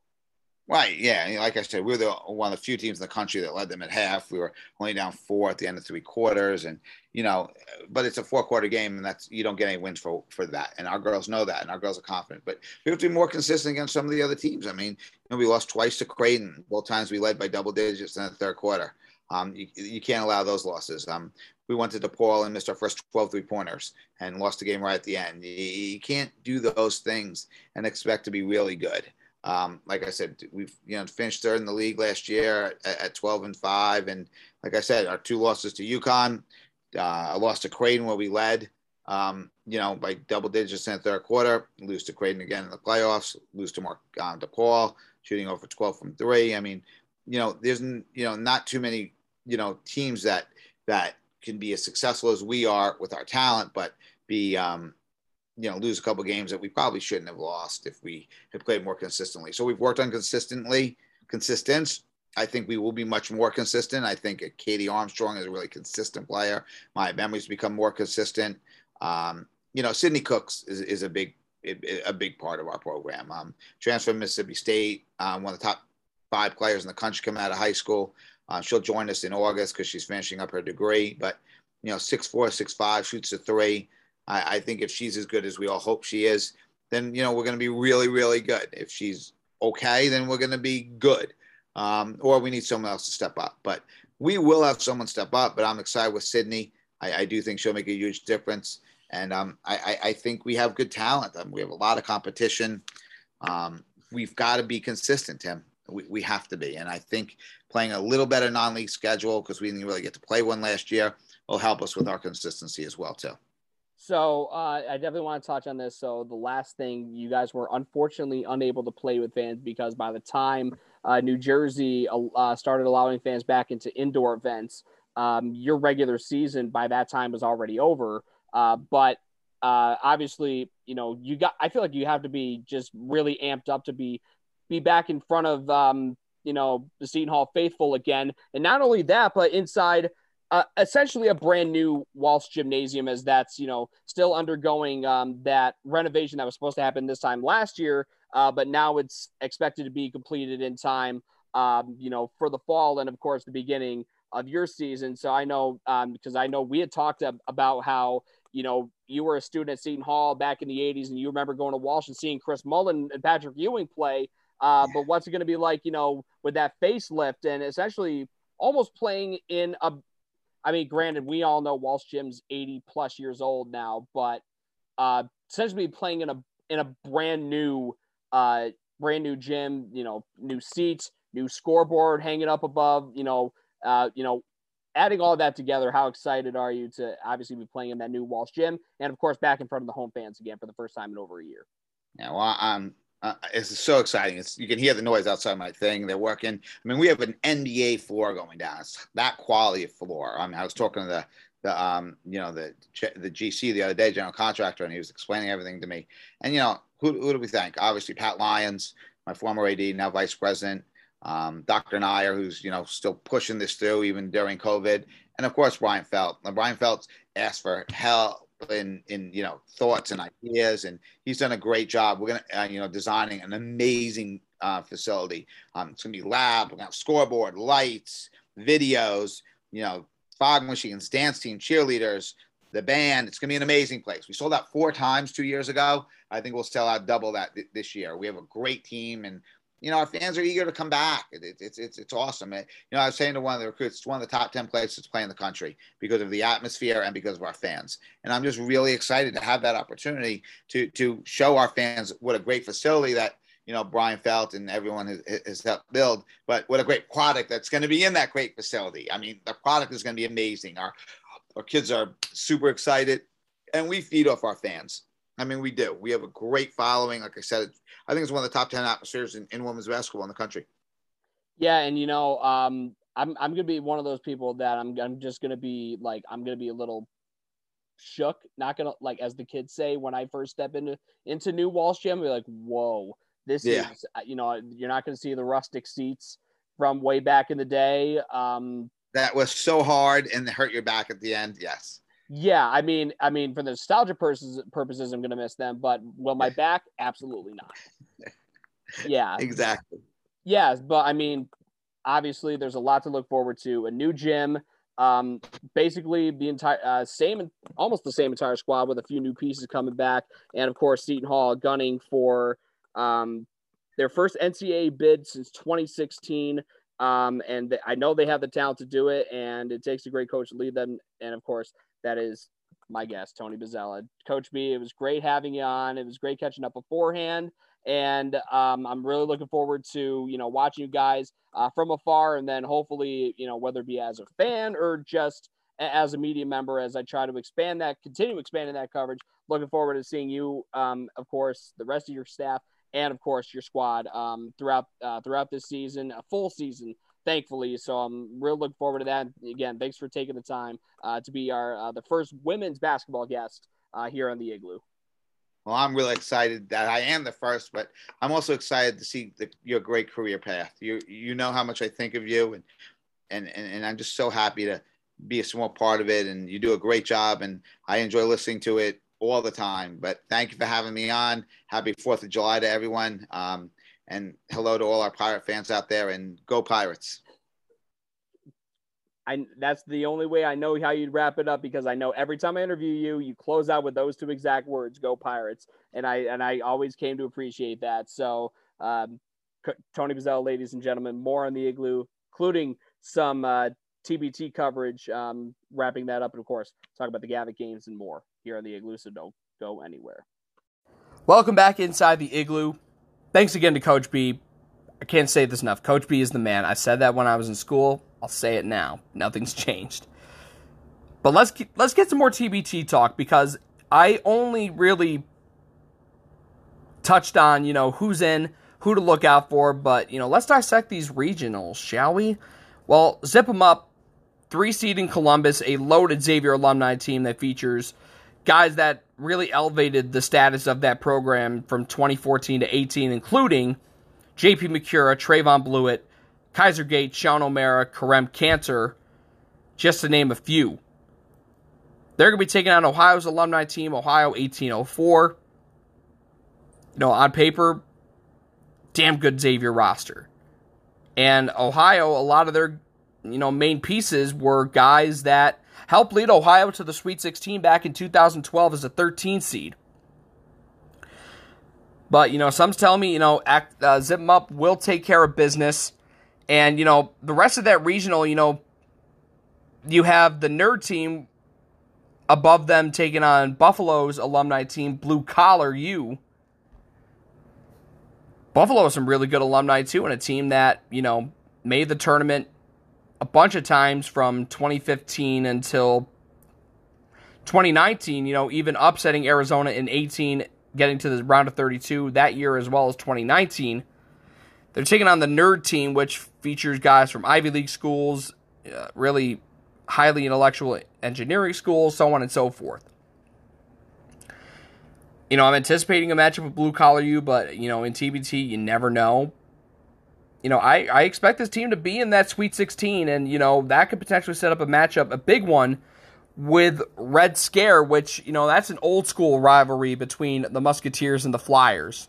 Right. Yeah. Like I said, we are the one of the few teams in the country that led them at half. We were only down four at the end of three quarters, and you know, but it's a four quarter game, and that's you don't get any wins for for that. And our girls know that, and our girls are confident. But we have to be more consistent against some of the other teams. I mean, you know, we lost twice to Creighton. Both times we led by double digits in the third quarter. Um, you, you can't allow those losses. Um, we went to DePaul and missed our first 12 three pointers and lost the game right at the end. You, you can't do those things and expect to be really good. Um, like I said, we've you know finished third in the league last year at, at 12 and five, and like I said, our two losses to UConn, uh, a loss to Creighton where we led, um, you know, by double digits in the third quarter, lose to Creighton again in the playoffs, lose to Mark um, DePaul, shooting over 12 from three. I mean, you know, there's you know not too many you know teams that that can be as successful as we are with our talent, but be um, you know lose a couple games that we probably shouldn't have lost if we had played more consistently. So we've worked on consistently consistent. I think we will be much more consistent. I think Katie Armstrong is a really consistent player. My memories become more consistent. Um, you know, Sidney Cooks is, is a big a big part of our program. Um, transfer Mississippi State, um, one of the top five players in the country coming out of high school. Uh, she'll join us in August because she's finishing up her degree. But you know, six four, six five, shoots a three. I, I think if she's as good as we all hope she is, then you know we're going to be really, really good. If she's okay, then we're going to be good. Um, or we need someone else to step up. But we will have someone step up. But I'm excited with Sidney. I, I do think she'll make a huge difference. And um, I, I, think we have good talent. Um, we have a lot of competition. Um, we've got to be consistent, Tim. We, we have to be. And I think playing a little better non league schedule, because we didn't really get to play one last year, will help us with our consistency as well, too. So uh, I definitely want to touch on this. So the last thing, you guys were unfortunately unable to play with fans because by the time uh, New Jersey uh, started allowing fans back into indoor events, um, your regular season by that time was already over. Uh, but uh, obviously, you know, you got. I feel like you have to be just really amped up to be be back in front of um, you know the Seton Hall faithful again, and not only that, but inside uh, essentially a brand new Walsh Gymnasium, as that's you know still undergoing um, that renovation that was supposed to happen this time last year, uh, but now it's expected to be completed in time, um, you know, for the fall and of course the beginning of your season. So I know um, because I know we had talked about how you know you were a student at Seton Hall back in the '80s, and you remember going to Walsh and seeing Chris Mullin and Patrick Ewing play. Uh, but what's it going to be like, you know, with that facelift and essentially almost playing in a I mean, granted, we all know Walsh Gym's 80 plus years old now, but uh, essentially playing in a in a brand new uh, brand new gym, you know, new seats, new scoreboard hanging up above, you know, uh, you know, adding all that together, how excited are you to obviously be playing in that new Walsh Gym and of course back in front of the home fans again for the first time in over a year? Yeah, well, I'm uh, it's so exciting. It's you can hear the noise outside my thing. They're working. I mean, we have an NBA floor going down. It's that quality of floor. I mean, I was talking to the the um you know the the GC the other day, general contractor, and he was explaining everything to me. And you know, who who do we thank? Obviously, Pat Lyons, my former AD, now vice president. Um, Dr. Nyre, who's you know still pushing this through even during COVID, and of course Bryan Felt. Now, Bryan Felt asked for help in in you know thoughts and ideas, and he's done a great job. We're gonna uh, you know designing an amazing uh, facility. Um, it's gonna be lab, we're gonna have scoreboard, lights, videos, you know, fog machines, dance team, cheerleaders, the band. It's gonna be an amazing place. We sold out four times two years ago. I think we'll sell out double that th- this year. We have a great team, and you know, our fans are eager to come back. It, it, it's it's it's awesome. It, you know, I was saying to one of the recruits, it's one of the top ten places to play in the country because of the atmosphere and because of our fans. And I'm just really excited to have that opportunity to to show our fans what a great facility that you know Bryan Felt and everyone has, has helped build, but what a great product that's going to be in that great facility. I mean, the product is going to be amazing. Our our kids are super excited, and we feed off our fans. I mean, we do. We have a great following. Like I said, I think it's one of the top 10 atmospheres in, in women's basketball in the country. Yeah. And, you know, um, I'm, I'm going to be one of those people that I'm, I'm just going to be like, I'm going to be a little shook. Not going to, like, as the kids say, when I first step into, into new Walsh Gym, be like, whoa, This yeah. is, uh, you know, you're not going to see the rustic seats from way back in the day. Um, that was so hard and hurt your back at the end. Yes. Yeah, I mean, I mean, for the nostalgia purposes, purposes, I'm going to miss them. But will my back? Absolutely not. Yeah. exactly. Yes, but I mean, obviously, there's a lot to look forward to. A new gym, um, basically the entire uh, same, almost the same entire squad with a few new pieces coming back, and of course Seton Hall gunning for um, their first NCAA bid since 2016. Um, and I know they have the talent to do it, and it takes a great coach to lead them. And of course, that is my guest, Tony Bozzella. Coach B, it was great having you on. It was great catching up beforehand and um, I'm really looking forward to you know watching you guys uh, from afar, and then hopefully you know whether it be as a fan or just as a media member, as I try to expand that, continue expanding that coverage. Looking forward to seeing you, um, of course, the rest of your staff, and of course your squad um, throughout uh, throughout this season, a full season. Thankfully, so I'm really looking forward to that. Again, thanks for taking the time uh, to be our uh, the first women's basketball guest uh, here on the Igloo. Well, I'm really excited that I am the first, but I'm also excited to see the, your great career path. You you know how much I think of you, and and and, and I'm just so happy to be a small part of it. And you do a great job, and I enjoy listening to it all the time. But thank you for having me on. Happy Fourth of July to everyone, um, and hello to all our pirate fans out there. And go Pirates! I that's the only way I know how you'd wrap it up because I know every time I interview you, you close out with those two exact words, "Go Pirates," and I and I always came to appreciate that. So, um, Tony Bozzella, ladies and gentlemen, more on the igloo, including some uh, TBT coverage, um, wrapping that up, and of course, talk about the Gavitt games and more here on the igloo. So don't go anywhere. Welcome back inside the igloo. Thanks again to Coach B. I can't say this enough. Coach B is the man. I said that when I was in school. I'll say it now. Nothing's changed. But let's get, let's get some more TBT talk because I only really touched on, you know, who's in, who to look out for, but, you know, let's dissect these regionals, shall we? Well, zip them up. Three seed in Columbus, a loaded Xavier alumni team that features guys that really elevated the status of that program from 2014 to 18, including JP Macura, Trevon Bluiett, Kaiser Gate, Sean O'Mara, Kerem Kanter, just to name a few. They're going to be taking on Ohio's alumni team, Ohio 1804. You know, on paper, damn good Xavier roster. And Ohio, a lot of their, you know, main pieces were guys that helped lead Ohio to the Sweet 16 back in 2012 as a 13 seed. But, you know, some's telling me, you know, act, uh, Zip 'em Up will take care of business. And, you know, the rest of that regional, you know, you have the nerd team above them taking on Buffalo's alumni team, Blue Collar U. Buffalo has some really good alumni too, and a team that, you know, made the tournament a bunch of times from 2015 until 2019, you know, even upsetting Arizona in 18, getting to the round of 32 that year as well as 2019. They're taking on the nerd team, which features guys from Ivy League schools, uh, really highly intellectual engineering schools, so on and so forth. You know, I'm anticipating a matchup with Blue Collar U, but, you know, in TBT, you never know. You know, I, I expect this team to be in that Sweet 16, and, you know, that could potentially set up a matchup, a big one, with Red Scare, which, you know, that's an old school rivalry between the Musketeers and the Flyers.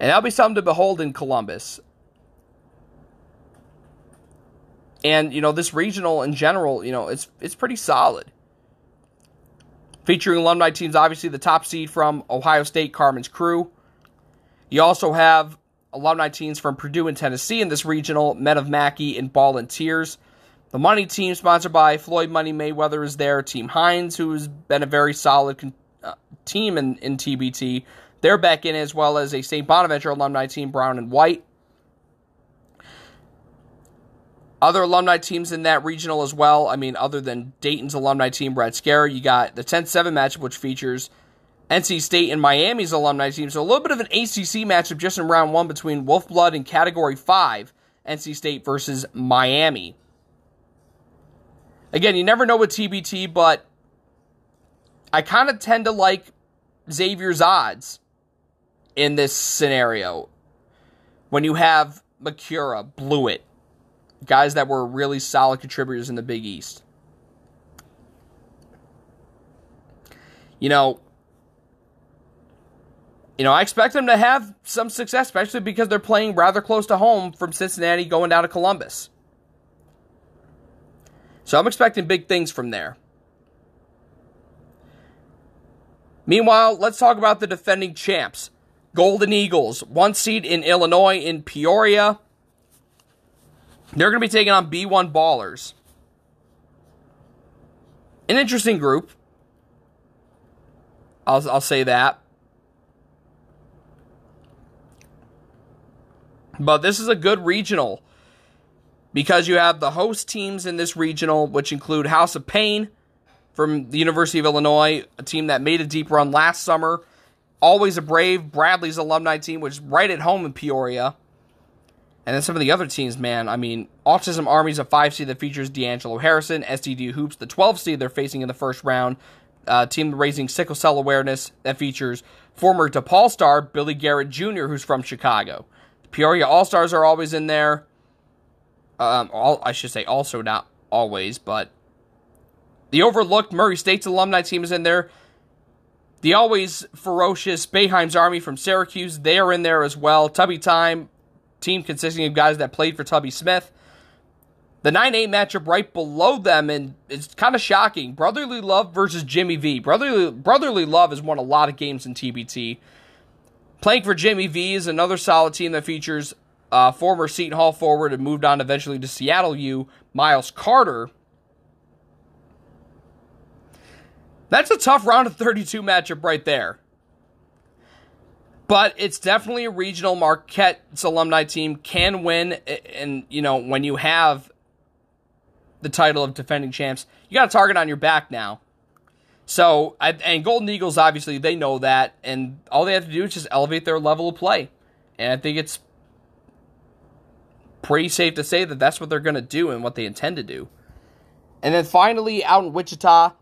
And that'll be something to behold in Columbus. And, you know, this regional in general, you know, it's it's pretty solid. Featuring alumni teams, obviously the top seed from Ohio State, Carmen's crew. You also have alumni teams from Purdue and Tennessee in this regional, Men of Mackey and Ball and Tears. The money team, sponsored by Floyd Money Mayweather, is there. Team Hines, who's been a very solid uh, team in, in TBT, they're back in as well as a St. Bonaventure alumni team, Brown and White. Other alumni teams in that regional as well. I mean, other than Dayton's alumni team, Red Scare, you got the 10 7 matchup, which features NC State and Miami's alumni team. So a little bit of an ACC matchup just in round one between Wolfblood and Category 5, NC State versus Miami. Again, you never know with TBT, but I kind of tend to like Xavier's odds in this scenario. When you have Macura, Bluiett, guys that were really solid contributors in the Big East. You know, you know, I expect them to have some success, especially because they're playing rather close to home from Cincinnati going down to Columbus. So I'm expecting big things from there. Meanwhile, let's talk about the defending champs. Golden Eagles, one seed in Illinois in Peoria. They're going to be taking on B1 Ballers. An interesting group. I'll, I'll say that. But this is a good regional because you have the host teams in this regional, which include House of Pain from the University of Illinois, a team that made a deep run last summer. Always a Brave, Bradley's alumni team, which is right at home in Peoria. And then some of the other teams, man. I mean, Autism Army's a five seed that features D'Angelo Harrison. SDD Hoops, the 12 seed they're facing in the first round. Uh, team raising sickle cell awareness that features former DePaul star Billy Garrett Jr., who's from Chicago. Peoria All Stars are always in there. Um, all I should say also not always, but the overlooked Murray State's alumni team is in there. The always ferocious Boeheim's Army from Syracuse, they are in there as well. Tubby Time, team consisting of guys that played for Tubby Smith. The 9 8 matchup right below them, and it's kind of shocking. Brotherly Love versus Jimmy V. Brotherly, Brotherly Love has won a lot of games in TBT. Playing for Jimmy V is another solid team that features uh, former Seton Hall forward and moved on eventually to Seattle U, Myles Carter. That's a tough round of 32 matchup right there. But it's definitely a regional Marquette's alumni team can win. And, you know, when you have the title of defending champs, you got a target on your back now. So, and Golden Eagles, obviously, they know that, and all they have to do is just elevate their level of play. And I think it's pretty safe to say that that's what they're going to do and what they intend to do. And then finally, out in Wichita,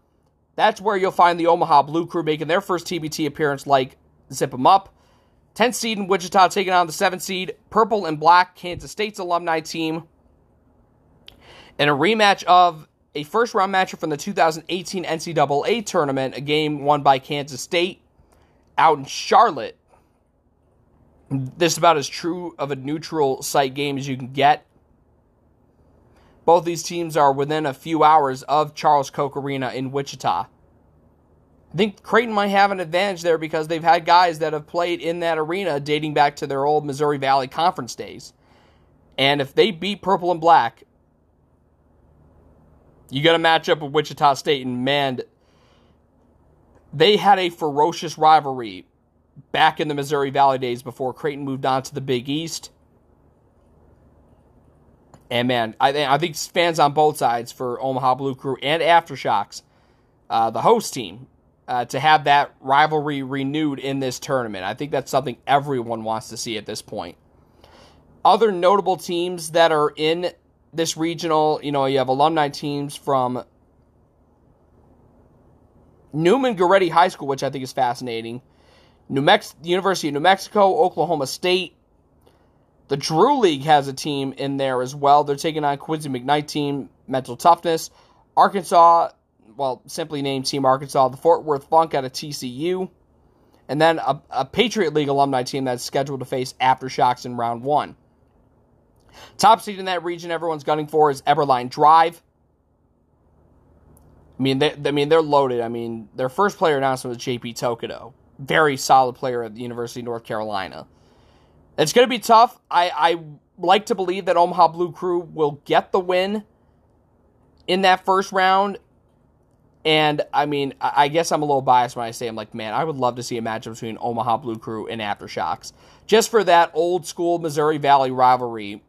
that's where you'll find the Omaha Blue Crew making their first TBT appearance like Zip 'em Up. 10th seed in Wichita taking on the 7th seed, Purple and Black, Kansas State's alumni team. In a rematch of a first round matchup from the 2018 NCAA tournament, a game won by Kansas State out in Charlotte. This is about as true of a neutral site game as you can get. Both these teams are within a few hours of Charles Koch Arena in Wichita. I think Creighton might have an advantage there because they've had guys that have played in that arena dating back to their old Missouri Valley Conference days. And if they beat Purple and Black, you got a matchup with Wichita State, and man, they had a ferocious rivalry back in the Missouri Valley days before Creighton moved on to the Big East. And man, I, I think fans on both sides for Omaha Blue Crew and Aftershocks, uh, the host team, uh, to have that rivalry renewed in this tournament. I think that's something everyone wants to see at this point. Other notable teams that are in this regional, you know, you have alumni teams from Newman Goretti High School, which I think is fascinating. New Mex- University of New Mexico, Oklahoma State. The Drew League has a team in there as well. They're taking on Quincy McKnight team, Mental Toughness. Arkansas, well, simply named Team Arkansas, the Fort Worth Funk out of TCU. And then a, a Patriot League alumni team that's scheduled to face Aftershocks in round one. Top seed in that region, everyone's gunning for is Eberlein Drive. I mean, they, I mean, they're loaded. I mean, their first player announcement was JP Tokoto, very solid player at the University of North Carolina. It's going to be tough. I, I like to believe that Omaha Blue Crew will get the win in that first round. And I mean, I guess I'm a little biased when I say I'm like, man, I would love to see a matchup between Omaha Blue Crew and Aftershocks, just for that old school Missouri Valley rivalry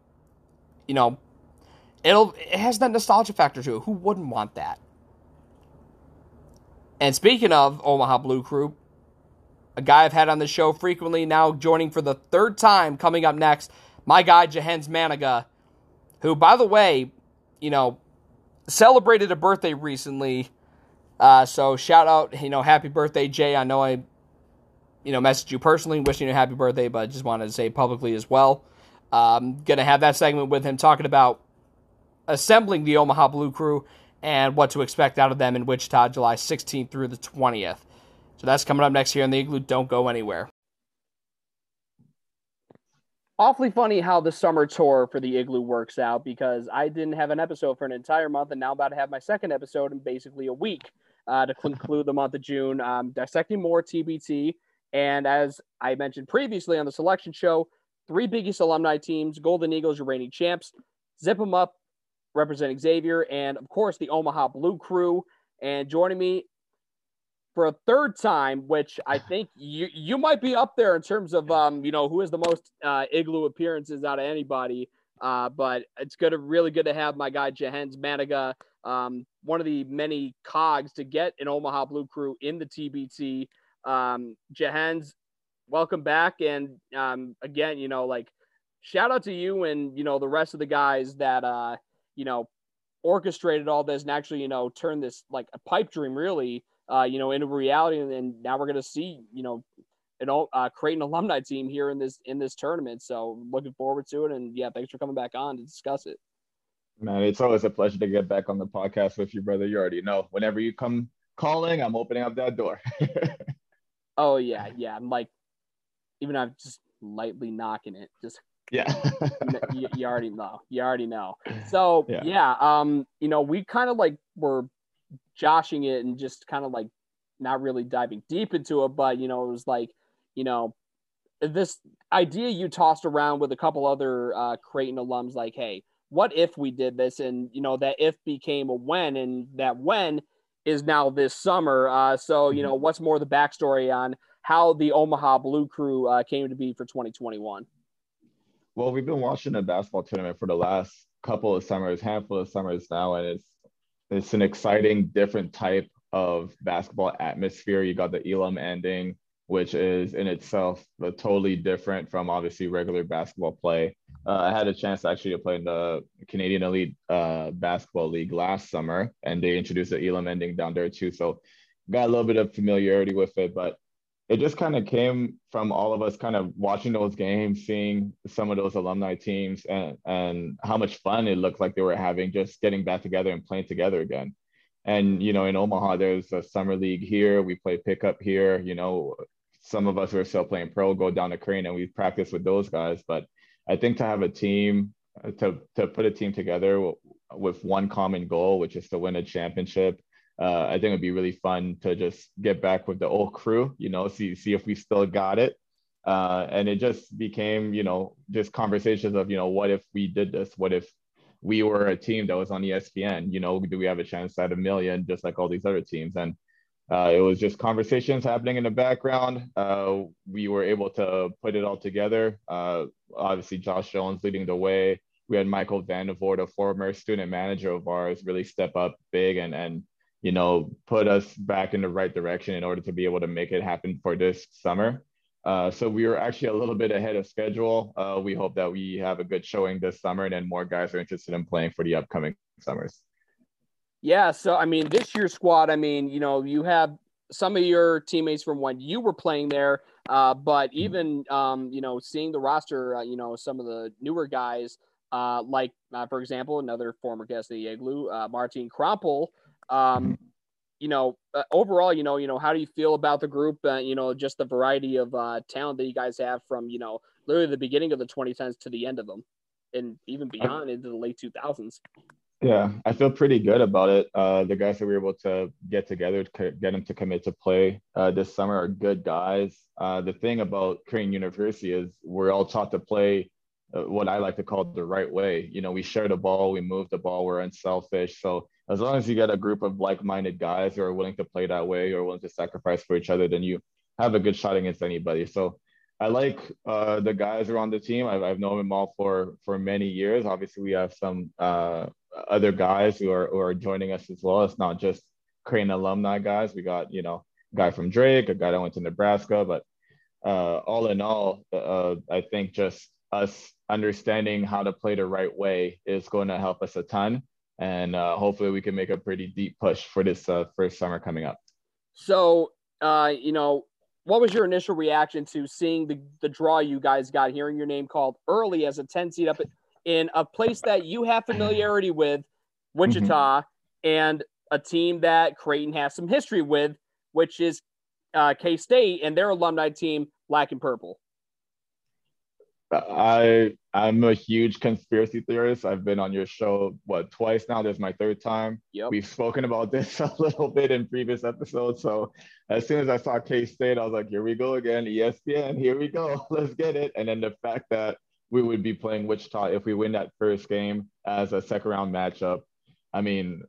you know, it'll it has that nostalgia factor to it. Who wouldn't want that? And speaking of Omaha Blue Crew, a guy I've had on the show frequently, now joining for the third time, coming up next, my guy Jahenns Manigat, who, by the way, you know, celebrated a birthday recently. Uh, so shout out, you know, happy birthday, Jay. I know I you know, messaged you personally, wishing you a happy birthday, but I just wanted to say publicly as well. Um, gonna have that segment with him talking about assembling the Omaha Blue Crew and what to expect out of them in Wichita, July 16th through the 20th. So that's coming up next here in the Igloo. Don't go anywhere. Awfully funny how the summer tour for the Igloo works out because I didn't have an episode for an entire month, and now I'm about to have my second episode in basically a week uh, to conclude the month of June. Um, dissecting more TBT, and as I mentioned previously on the selection show, three biggest alumni teams: Golden Eagles, your reigning champs, Zip them up, representing Xavier, and of course the Omaha Blue Crew. And joining me for a third time, which I think you you might be up there in terms of um, you know, who has the most uh, igloo appearances out of anybody. Uh, but it's good really good to have my guy Jahenns Manigat, um, one of the many cogs to get an Omaha Blue Crew in the TBT. Um, Jahenns, welcome back, and um, again, you know, like shout out to you and you know the rest of the guys that uh, you know orchestrated all this and actually you know turned this like a pipe dream really uh, you know, into reality. And, and now we're going to see, you know, an uh, Creighton alumni team here in this in this tournament. So looking forward to it. And yeah, thanks for coming back on to discuss it. Man, it's always a pleasure to get back on the podcast with you, brother. You already know. Whenever you come calling, I'm opening up that door. oh yeah, yeah. I'm like, even I'm just lightly knocking it. Just yeah, you, you, already know. You already know. So yeah, yeah um, you know, we kind of like were joshing it and just kind of like not really diving deep into it, but you know, it was like, you know, this idea you tossed around with a couple other uh, Creighton alums, like, hey, what if we did this? And you know, that if became a when, and that when is now this summer. Uh, so you know, mm-hmm. what's more the backstory on how the Omaha Blue Crew uh, came to be for 2021? Well, we've been watching a basketball tournament for the last couple of summers, handful of summers now, and it's it's an exciting, different type of basketball atmosphere. You got the Elam ending, which is in itself totally different from obviously regular basketball play. Uh, I had a chance actually to play in the Canadian Elite uh, Basketball League last summer, and they introduced the Elam ending down there too. So got a little bit of familiarity with it, but it just kind of came from all of us kind of watching those games, seeing some of those alumni teams and, and how much fun it looked like they were having just getting back together and playing together again. And, you know, in Omaha, there's a summer league here. We play pickup here. You know, some of us who are still playing pro go down to Creighton and we practice with those guys. But I think to have a team, to, to put a team together with one common goal, which is to win a championship, uh, I think it'd be really fun to just get back with the old crew, you know, see see if we still got it. Uh, and it just became, you know, just conversations of, you know, what if we did this? What if we were a team that was on ESPN? You know, do we have a chance at a million, just like all these other teams? And uh, it was just conversations happening in the background. Uh, we were able to put it all together. Uh, obviously, Josh Jones leading the way. We had Michael Vandervoort, a former student manager of ours, really step up big and and you know, put us back in the right direction in order to be able to make it happen for this summer. Uh, so we were actually a little bit ahead of schedule. Uh, we hope that we have a good showing this summer and then more guys are interested in playing for the upcoming summers. Yeah. So, I mean, this year's squad, I mean, you know, you have some of your teammates from when you were playing there, uh, but mm-hmm. even, um, you know, seeing the roster, uh, you know, some of the newer guys, uh, like, uh, for example, another former guest of the Igloo, Martin Krampelj, um, you know, uh, overall, you know, you know, how do you feel about the group? Uh, you know, just the variety of uh, talent that you guys have from, you know, literally the beginning of the 2010s to the end of them, and even beyond into the late 2000s. Yeah, I feel pretty good about it. Uh, the guys that we were able to get together to get them to commit to play uh, this summer are good guys. Uh, the thing about Creighton University is we're all taught to play uh, what I like to call the right way. You know, we share the ball, we move the ball, we're unselfish. So as long as you get a group of like-minded guys who are willing to play that way or willing to sacrifice for each other, then you have a good shot against anybody. So I like uh, the guys on the team. I've, I've known them all for for many years. Obviously, we have some uh, other guys who are who are joining us as well. It's not just Creighton alumni guys. We got you know a guy from Drake, a guy that went to Nebraska, but uh, all in all, uh, I think just us understanding how to play the right way is going to help us a ton and uh, hopefully we can make a pretty deep push for this uh, first summer coming up. So, uh, you know, what was your initial reaction to seeing the, the draw you guys got, hearing your name called early as a 10 seed up in a place that you have familiarity with, Wichita, mm-hmm. and a team that Creighton has some history with, which is uh, K State and their alumni team, Black and Purple? I I'm a huge conspiracy theorist. I've been on your show what twice now. This is my third time. Yep. We've spoken about this a little bit in previous episodes. So as soon as I saw K State, I was like, here we go again. ESPN, here we go. Let's get it. And then the fact that we would be playing Wichita if we win that first game as a second round matchup. I mean,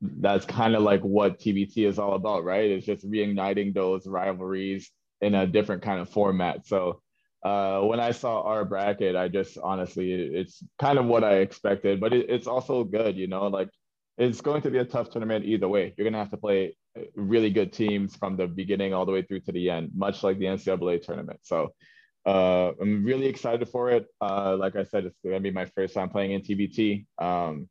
that's kind of like what TBT is all about, right? It's just reigniting those rivalries in a different kind of format. So uh, when I saw our bracket, I just honestly, it's kind of what I expected, but it, it's also good, you know, like it's going to be a tough tournament either way. You're going to have to play really good teams from the beginning all the way through to the end, much like the NCAA tournament. So uh, I'm really excited for it. Uh, like I said, it's going to be my first time playing in TBT. Um,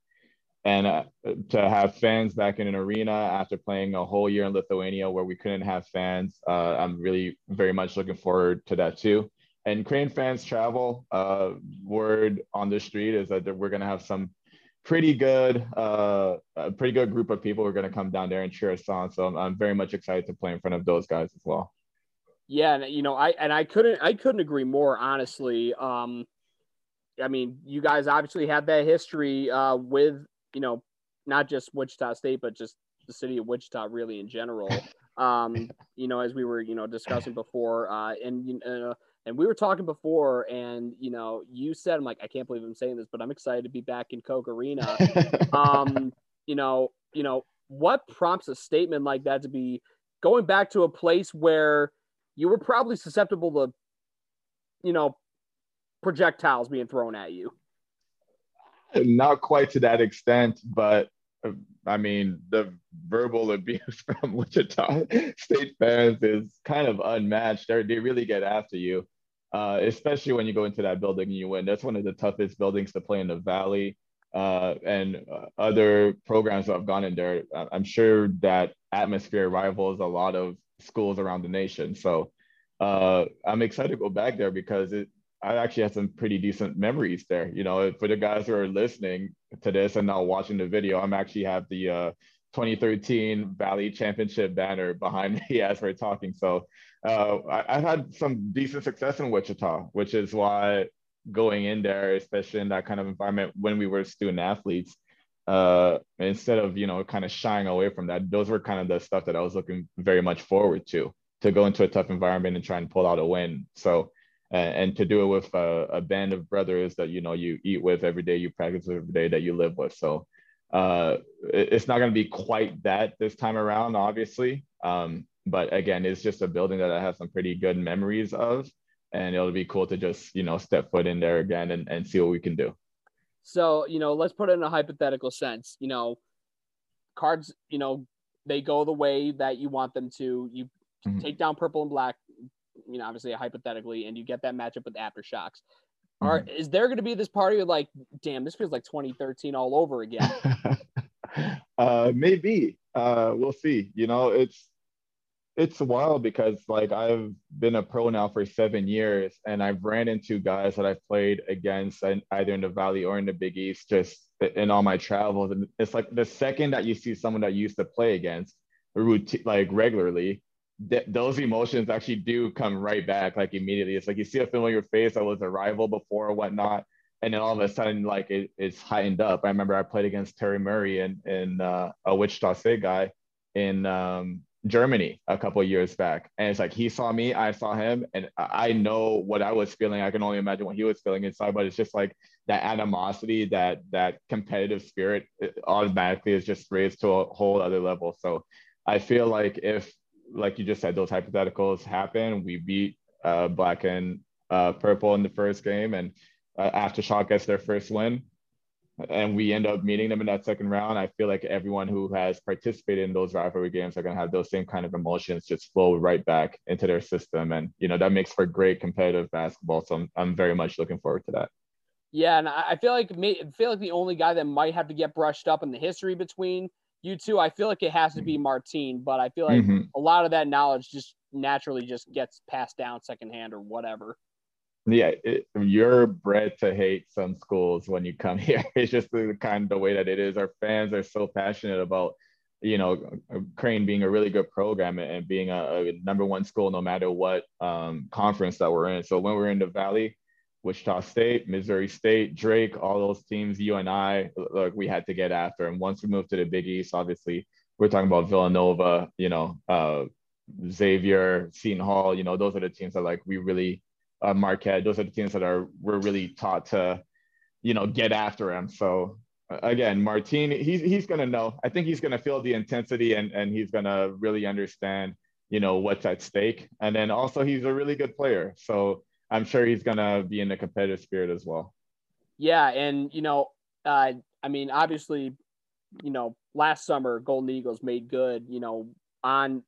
and uh, to have fans back in an arena after playing a whole year in Lithuania where we couldn't have fans, uh, I'm really very much looking forward to that too and Creighton fans travel. Uh, word on the street is that we're going to have some pretty good, uh, a pretty good group of people who are going to come down there and cheer us on. So I'm, I'm very much excited to play in front of those guys as well. Yeah, and you know, I and I couldn't I couldn't agree more. Honestly, um, I mean, you guys obviously have that history uh, with you know not just Wichita State, but just the city of Wichita, really in general. Um, you know, as we were you know discussing before, uh, and you uh, and we were talking before, and you know, you said, "I'm like, I can't believe I'm saying this, but I'm excited to be back in Koch Arena." um, you know, you know, what prompts a statement like that to be going back to a place where you were probably susceptible to, you know, projectiles being thrown at you? Not quite to that extent, but I mean, the verbal abuse from Wichita State fans is kind of unmatched. They're, they really get after you uh, especially when you go into that building and you win. That's one of the toughest buildings to play in the Valley. Uh, and uh, other programs that have gone in there, I'm sure that atmosphere rivals a lot of schools around the nation. So uh, I'm excited to go back there because it, I actually had some pretty decent memories there. You know, for the guys who are listening to this and not watching the video, I'm actually have the uh, 2013 Valley Championship banner behind me as we're talking. So uh, I, have had some decent success in Wichita, which is why going in there, especially in that kind of environment when we were student athletes, uh, instead of you know kind of shying away from that, those were kind of the stuff that I was looking very much forward to to go into a tough environment and try and pull out a win. So. And, and to do it with a, a band of brothers that you know you eat with every day, you practice with every day, that you live with. So uh, it's not going to be quite that this time around, obviously. Um, but again, it's just a building that I have some pretty good memories of, and it'll be cool to just you know step foot in there again and, and see what we can do. So you know, let's put it in a hypothetical sense. You know, cards, you know, they go the way that you want them to. You mm-hmm. take down purple and black, you know, obviously hypothetically, and you get that matchup with aftershocks. Mm-hmm. Are is there going to be this party of like, damn, this feels like 2013 all over again? uh, maybe. Uh, we'll see. You know, it's it's wild because like I've been a pro now for seven years and I've ran into guys that I've played against and either in the Valley or in the Big East just in all my travels. And it's like the second that you see someone that you used to play against routine, like regularly, th- those emotions actually do come right back like immediately. It's like you see a familiar face that was a rival before or whatnot. And then all of a sudden, like it, it's heightened up. I remember I played against Terry Murray and, and uh, a Wichita State guy in um, Germany a couple years back. And it's like he saw me, I saw him, and I know what I was feeling. I can only imagine what he was feeling inside, but it's just like that animosity, that that competitive spirit automatically is just raised to a whole other level. So I feel like if, like you just said, those hypotheticals happen, we beat uh, black and uh, purple in the first game, and uh, Aftershock gets their first win and we end up meeting them in that second round, I feel like everyone who has participated in those rivalry games are going to have those same kind of emotions just flow right back into their system. And, you know, that makes for great competitive basketball. So I'm, I'm very much looking forward to that. Yeah. And I feel like, I feel like the only guy that might have to get brushed up in the history between you two, I feel like it has to be Martine, but I feel like mm-hmm. a lot of that knowledge just naturally just gets passed down secondhand or whatever. Yeah, it, you're bred to hate some schools when you come here. It's just the kind of the way that it is. Our fans are so passionate about, you know, Creighton being a really good program and being a, a number one school no matter what um, conference that we're in. So when we're in the Valley, Wichita State, Missouri State, Drake, all those teams, you and i look, we had to get after. And once we moved to the Big East, obviously, we're talking about Villanova, you know, uh, Xavier, Seton Hall, you know, those are the teams that like we really, uh, Marquette, those are the teams that are, we're really taught to, you know, get after him. So again, Martine, he's, he's to know, I think he's to feel the intensity and, and he's to really understand, you know, what's at stake. And then also he's a really good player. So, I'm sure he's gonna be in the competitive spirit as well. Yeah, and you know, uh, I mean, obviously, you know, last summer Golden Eagles made good. You know, on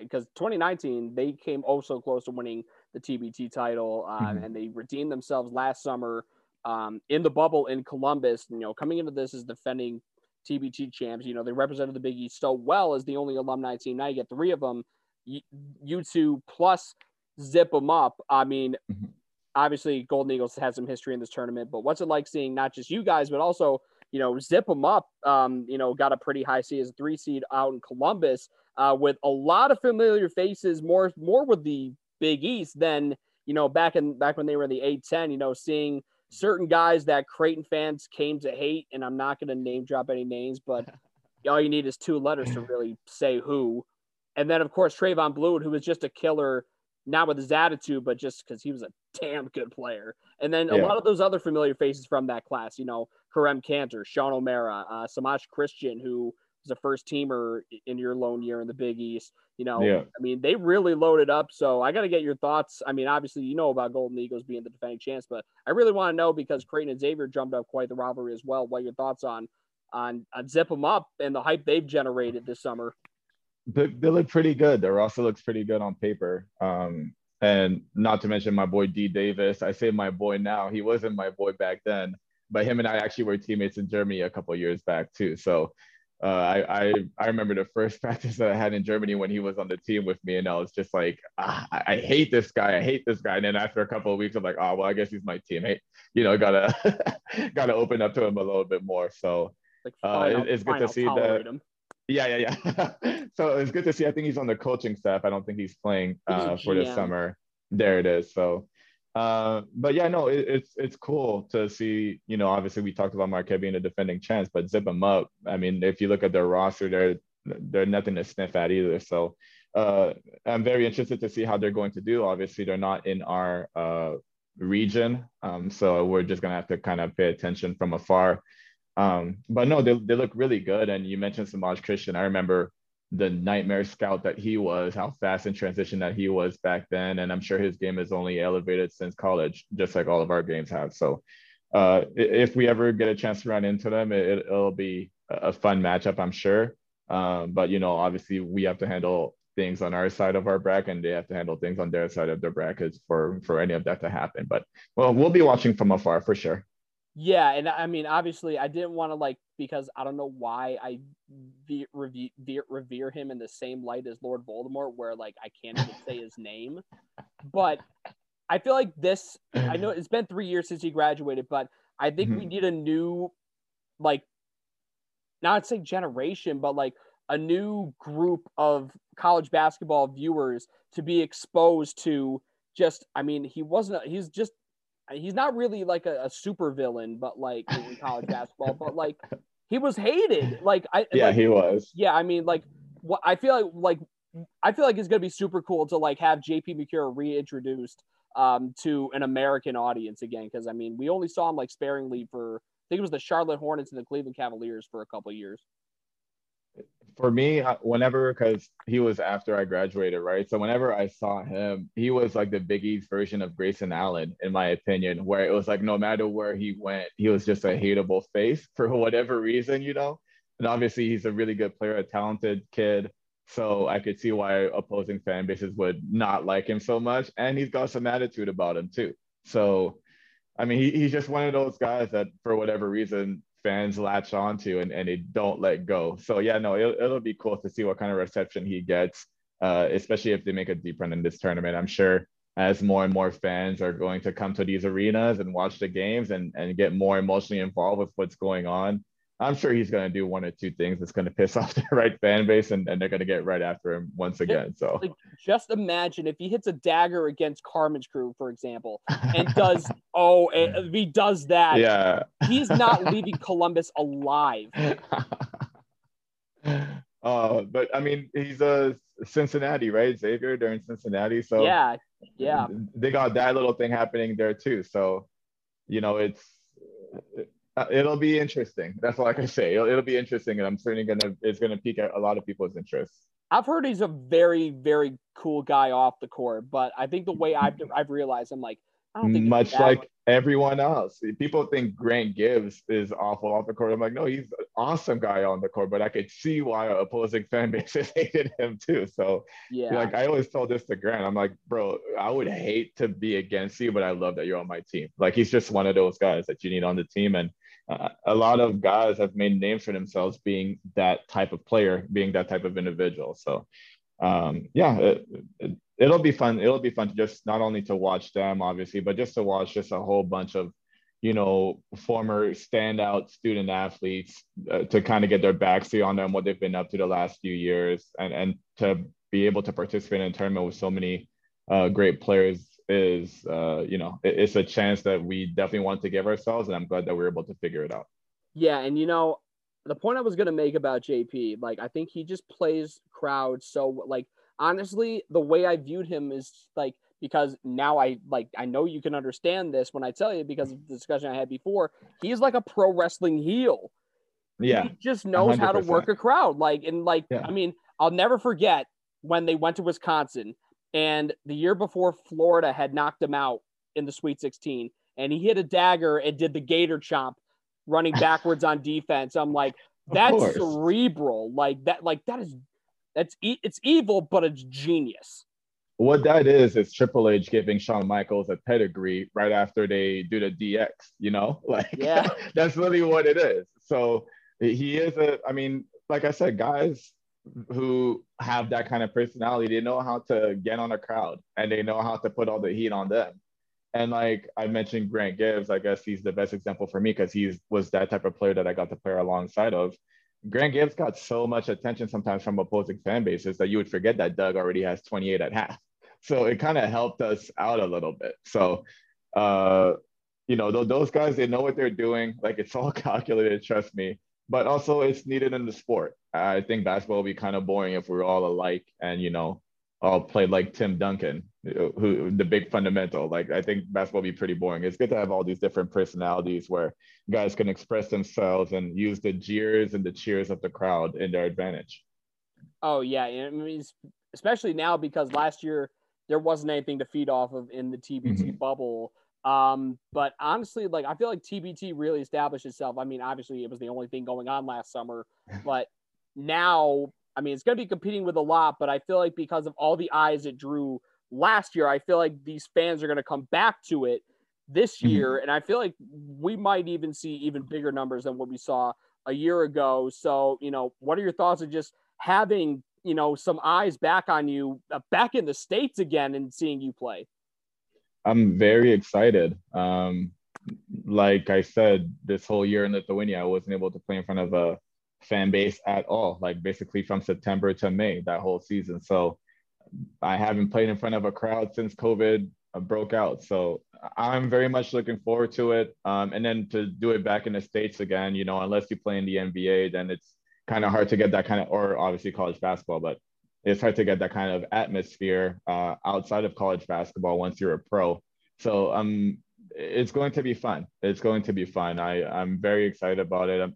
because uh, 2019 they came oh so close to winning the TBT title, uh, mm-hmm. and they redeemed themselves last summer um, in the bubble in Columbus. You know, coming into this as defending TBT champs. You know, they represented the Big East so well as the only alumni team. Now you get three of them. You, you two plus zip them up. I mean, mm-hmm. obviously, Golden Eagles has some history in this tournament, but what's it like seeing not just you guys, but also, you know, zip them up? Um, you know, got a pretty high seed as a three seed out in Columbus uh, with a lot of familiar faces, more more with the Big East than you know back in back when they were in the A10. You know, seeing certain guys that Creighton fans came to hate, and I'm not going to name drop any names, but all you need is two letters to really say who. And then, of course, Trevon Bluiett, who was just a killer not with his attitude, but just because he was a damn good player. And then a lot of those other familiar faces from that class, you know, Kerem Kanter, Sean O'Mara, uh, Semaj Christon, who was a first teamer in your lone year in the Big East. You know, yeah. I mean, they really loaded up. So I got to get your thoughts. I mean, obviously, you know about Golden Eagles being the defending champs, but I really want to know because Creighton and Xavier jumped up quite the rivalry as well. What your thoughts on on, on zip them up and the hype they've generated this summer? they, they look pretty good. Their roster looks pretty good on paper. Um, and not to mention my boy Dee Davis. I say my boy now. He wasn't my boy back then, but him and I actually were teammates in Germany a couple years back too. So uh, I, I I remember the first practice that I had in Germany when he was on the team with me, and I was just like, ah, I, I, hate this guy, I hate this guy. And then after a couple of weeks, I'm like, oh well, I guess he's my teammate. You know, gotta gotta open up to him a little bit more. So like, uh, it, it's good to see that. Him. Yeah, yeah, yeah. so it's good to see. I think he's on the coaching staff. I don't think he's playing uh, for this summer. There it is. So, uh, but yeah, no, it, it's it's cool to see. You know, obviously we talked about Marquette being a defending chance, but zip them up. I mean, if you look at their roster, they're they're nothing to sniff at either. So, uh, I'm very interested to see how they're going to do. Obviously, they're not in our uh, region, um, so we're just gonna have to kind of pay attention from afar. Um, but no, they, they look really good. And you mentioned Semaj Christon. I remember the nightmare scout that he was, how fast in transition that he was back then. And I'm sure his game is only elevated since college, just like all of our games have. So uh, if we ever get a chance to run into them, it, will be a fun matchup, I'm sure. Um, but, you know, obviously we have to handle things on our side of our bracket and they have to handle things on their side of their brackets for, for any of that to happen. But well, we'll be watching from afar for sure. Yeah, and I mean, obviously, I didn't want to like because I don't know why I ve- revere, revere him in the same light as Lord Voldemort, where like I can't even say his name. But I feel like this. I know it's been three years since he graduated, but I think mm-hmm. we need a new, like, not say generation, but like a new group of college basketball viewers to be exposed to. Just, I mean, he wasn't. He's just he's not really like a, a super villain, but like in college basketball, but like he was hated. Like I yeah, like, he was. Yeah, I mean, like what I feel like like I feel like it's gonna be super cool to like have JP Macura reintroduced um to an American audience again because I mean we only saw him like sparingly for I think it was the Charlotte Hornets and the Cleveland Cavaliers for a couple years for me, whenever because he was after I graduated, right? So whenever I saw him, he was like the Big East version of Grayson Allen, in my opinion, where it was like no matter where he went, he was just a hateable face for whatever reason, you know. And obviously, he's a really good player, a talented kid. So I could see why opposing fan bases would not like him so much, and he's got some attitude about him too. So, I mean, he, he's just one of those guys that, for whatever reason, fans latch onto and, and they don't let go. So yeah, no, it'll, it'll be cool to see what kind of reception he gets, uh, especially if they make a deep run in this tournament. I'm sure as more and more fans are going to come to these arenas and watch the games and, and get more emotionally involved with what's going on. I'm sure he's going to do one or two things that's going to piss off the right fan base, and, and they're going to get right after him once again. So, like, just imagine if he hits a dagger against Carmen's crew, for example, and does oh, if he does that, yeah, he's not leaving Columbus alive. uh, but I mean, he's a Cincinnati, right? Xavier, they're in Cincinnati, so yeah, yeah, they got that little thing happening there too. So, you know, it's uh, it'll be interesting. That's all I can say. It'll, it'll be interesting, and I'm certainly gonna it's gonna pique a lot of people's interest. I've heard he's a very very cool guy off the court, but I think the way I've I've realized I'm like much like everyone else. People think Grant Gibbs is awful off the court. I'm like, no, he's an awesome guy on the court, but I could see why opposing fan bases hated him too. So yeah, like I always told this to Grant. I'm like, bro, I would hate to be against you, but I love that you're on my team. Like he's just one of those guys that you need on the team. And uh, a lot of guys have made names for themselves being that type of player, being that type of individual. So, um, yeah, it, it, it'll be fun. It'll be fun to just not only to watch them, obviously, but just to watch just a whole bunch of, you know, former standout student athletes uh, to kind of get their backseat on them, what they've been up to the last few years, and and to be able to participate in a tournament with so many uh, great players is uh, you know it, it's a chance that we definitely want to give ourselves, and I'm glad that we are able to figure it out. Yeah, and you know the point I was gonna make about JP, like I think he just plays crowd so like honestly the way I viewed him is like because now I like I know you can understand this when I tell you because of the discussion I had before. He's like a pro wrestling heel. Yeah. He just knows 100%. how to work a crowd. Like and like yeah. I mean, I'll never forget when they went to Wisconsin and the year before, Florida had knocked him out in the Sweet 16, and he hit a dagger and did the Gator chomp, running backwards on defense. I'm like, that's cerebral. Like that. Like that is that's it's evil, but it's genius. What that is is Triple H giving Shawn Michaels a pedigree right after they do the DX. You know, like yeah, that's really what it is. So he is a. I mean, like I said, guys who have that kind of personality, they know how to get on a crowd and they know how to put all the heat on them. And like I mentioned, Grant Gibbs, I guess he's the best example for me because he was that type of player that I got to play alongside of. Grant Gibbs got so much attention sometimes from opposing fan bases that you would forget that Doug already has 28 at half. So it kind of helped us out a little bit. So, uh, you know, th- those guys, they know what they're doing. Like it's all calculated, trust me but also it's needed in the sport. I think basketball will be kind of boring if we're all alike and you know all play like Tim Duncan, who the big fundamental. Like I think basketball will be pretty boring. It's good to have all these different personalities where guys can express themselves and use the jeers and the cheers of the crowd in their advantage. Oh yeah, I mean especially now because last year there wasn't anything to feed off of in the TBT mm-hmm. bubble. Um, but honestly, like I feel like TBT really established itself. I mean, obviously it was the only thing going on last summer, but now, I mean, it's going to be competing with a lot. But I feel like because of all the eyes it drew last year, I feel like these fans are going to come back to it this mm-hmm. year, mm-hmm. and I feel like we might even see even bigger numbers than what we saw a year ago. So, you know, what are your thoughts of just having you know some eyes back on you, uh, back in the states again, and seeing you play? I'm very excited. Um, like I said, this whole year in Lithuania, I wasn't able to play in front of a fan base at all, like basically from September to May, that whole season. So I haven't played in front of a crowd since COVID uh, broke out. So I'm very much looking forward to it. Um, and then to do it back in the States again, you know, unless you play in the NBA, then it's kind of hard to get that kind of, or obviously college basketball, but it's hard to get that kind of atmosphere uh, outside of college basketball once you're a pro. So um, it's going to be fun. It's going to be fun. I I'm very excited about it. Um,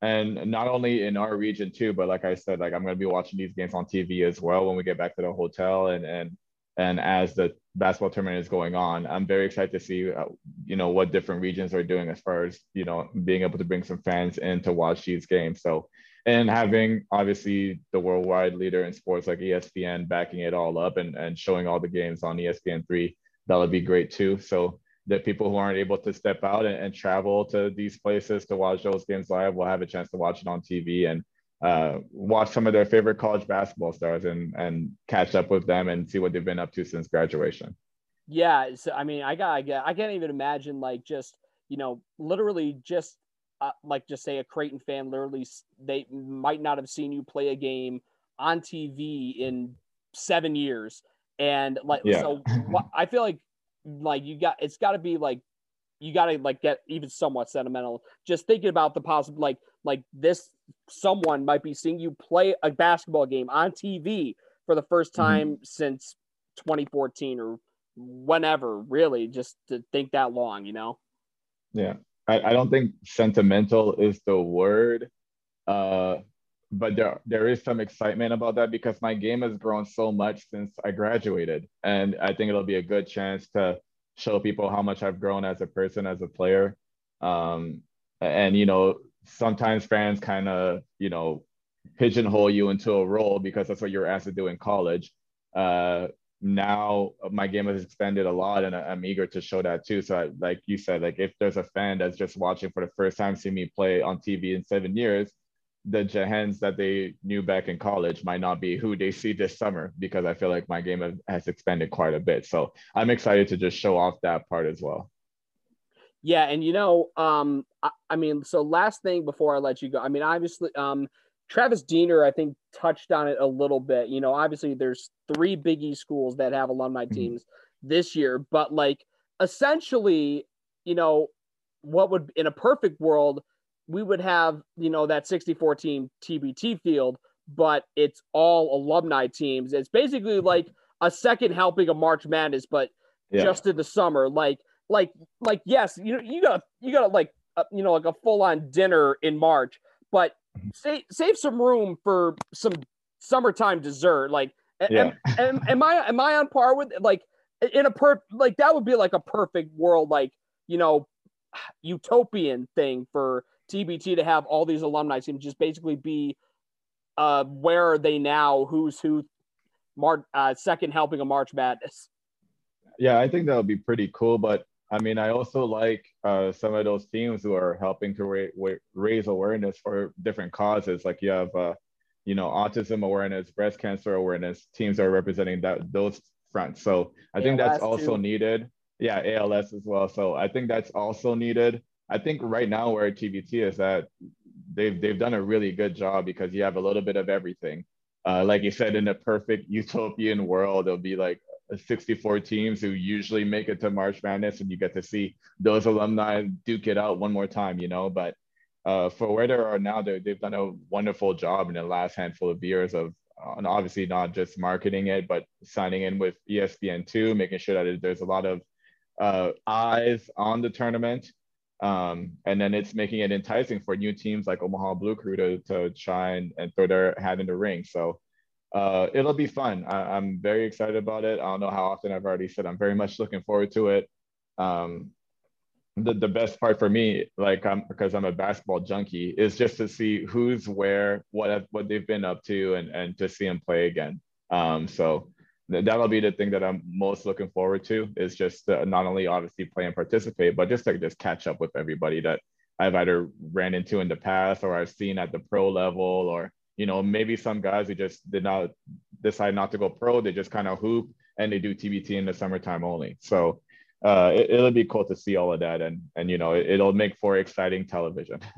and not only in our region too, but like I said, like I'm going to be watching these games on TV as well when we get back to the hotel and and and as the basketball tournament is going on, I'm very excited to see uh, you know what different regions are doing as far as you know being able to bring some fans in to watch these games. So and having obviously the worldwide leader in sports like ESPN backing it all up and, and showing all the games on ESPN three, that would be great too. So the people who aren't able to step out and, and, travel to these places to watch those games live will have a chance to watch it on TV and uh, watch some of their favorite college basketball stars and and catch up with them and see what they've been up to since graduation. Yeah, so I mean, I got I, got, I can't even imagine like just you know literally just uh, like just say a Creighton fan literally they might not have seen you play a game on TV in seven years and like yeah. so I feel like like you got it's got to be like you got to like get even somewhat sentimental just thinking about the possible like like this someone might be seeing you play a basketball game on TV for the first mm-hmm. time mm-hmm. since 2014 or whenever really just to think that long you know yeah I, I don't think sentimental is the word uh but there there is some excitement about that because my game has grown so much since I graduated, and I think it'll be a good chance to show people how much I've grown as a person, as a player. Um, and you know, sometimes fans kind of you know pigeonhole you into a role because that's what you're asked to do in college. Uh, now my game has expanded a lot, and I'm eager to show that too. So, I, like you said, like if there's a fan that's just watching for the first time, see me play on TV in seven years the Jahenns that they knew back in college might not be who they see this summer because I feel like my game has expanded quite a bit. So I'm excited to just show off that part as well. Yeah, and you know, um, I, I mean, so last thing before I let you go, I mean, obviously, um, Travis Diener, I think, touched on it a little bit. You know, obviously, there's three Big E schools that have alumni mm-hmm. teams mm-hmm. this year, but like essentially, you know, what would in a perfect world we would have, you know, that 64 team TBT field, but it's all alumni teams. It's basically like a second helping of March Madness, but yeah. just in the summer. Like, like, like, yes, you you got you got like, uh, you know, like a full on dinner in March, but mm-hmm. save save some room for some summertime dessert. Like, yeah. am, am, am I am I on par with like in a per like that would be like a perfect world, like you know, utopian thing for TBT to have all these alumni teams just basically be uh, where are they now? Who's who? Mar- uh, second helping of March Madness. Yeah, I think that would be pretty cool. But I mean, I also like uh, some of those teams who are helping to ra- raise awareness for different causes. Like you have, uh, you know, autism awareness, breast cancer awareness. Teams are representing that those fronts. So I ALS think that's also too. needed. Yeah, ALS as well. So I think that's also needed. I think right now where TBT is that they've they've done a really good job because you have a little bit of everything. Uh, like you said, in a perfect utopian world, there'll be like 64 teams who usually make it to March Madness, and you get to see those alumni duke it out one more time, you know. But uh, for where they are now, they've done a wonderful job in the last handful of years of, and obviously not just marketing it, but signing in with ESPN2, making sure that there's a lot of uh, eyes on the tournament um, and then it's making it enticing for new teams like Omaha Blue Crew to, to try and, and throw their hat in the ring. So uh, it'll be fun. I, am very excited about it. I don't know how often I've already said I'm very much looking forward to it. Um, the, the best part for me, like I'm because I'm a basketball junkie, is just to see who's where, what what they've been up to, and and to see them play again. Um, so that'll be the thing that I'm most looking forward to is just to not only obviously play and participate, but just to just catch up with everybody that I've either ran into in the past or I've seen at the pro level or, you know, maybe some guys who just did not decide not to go pro. They just kind of hoop and they do TBT in the summertime only. So uh, it, will be cool to see all of that. And, and, you know, it, will make for exciting television.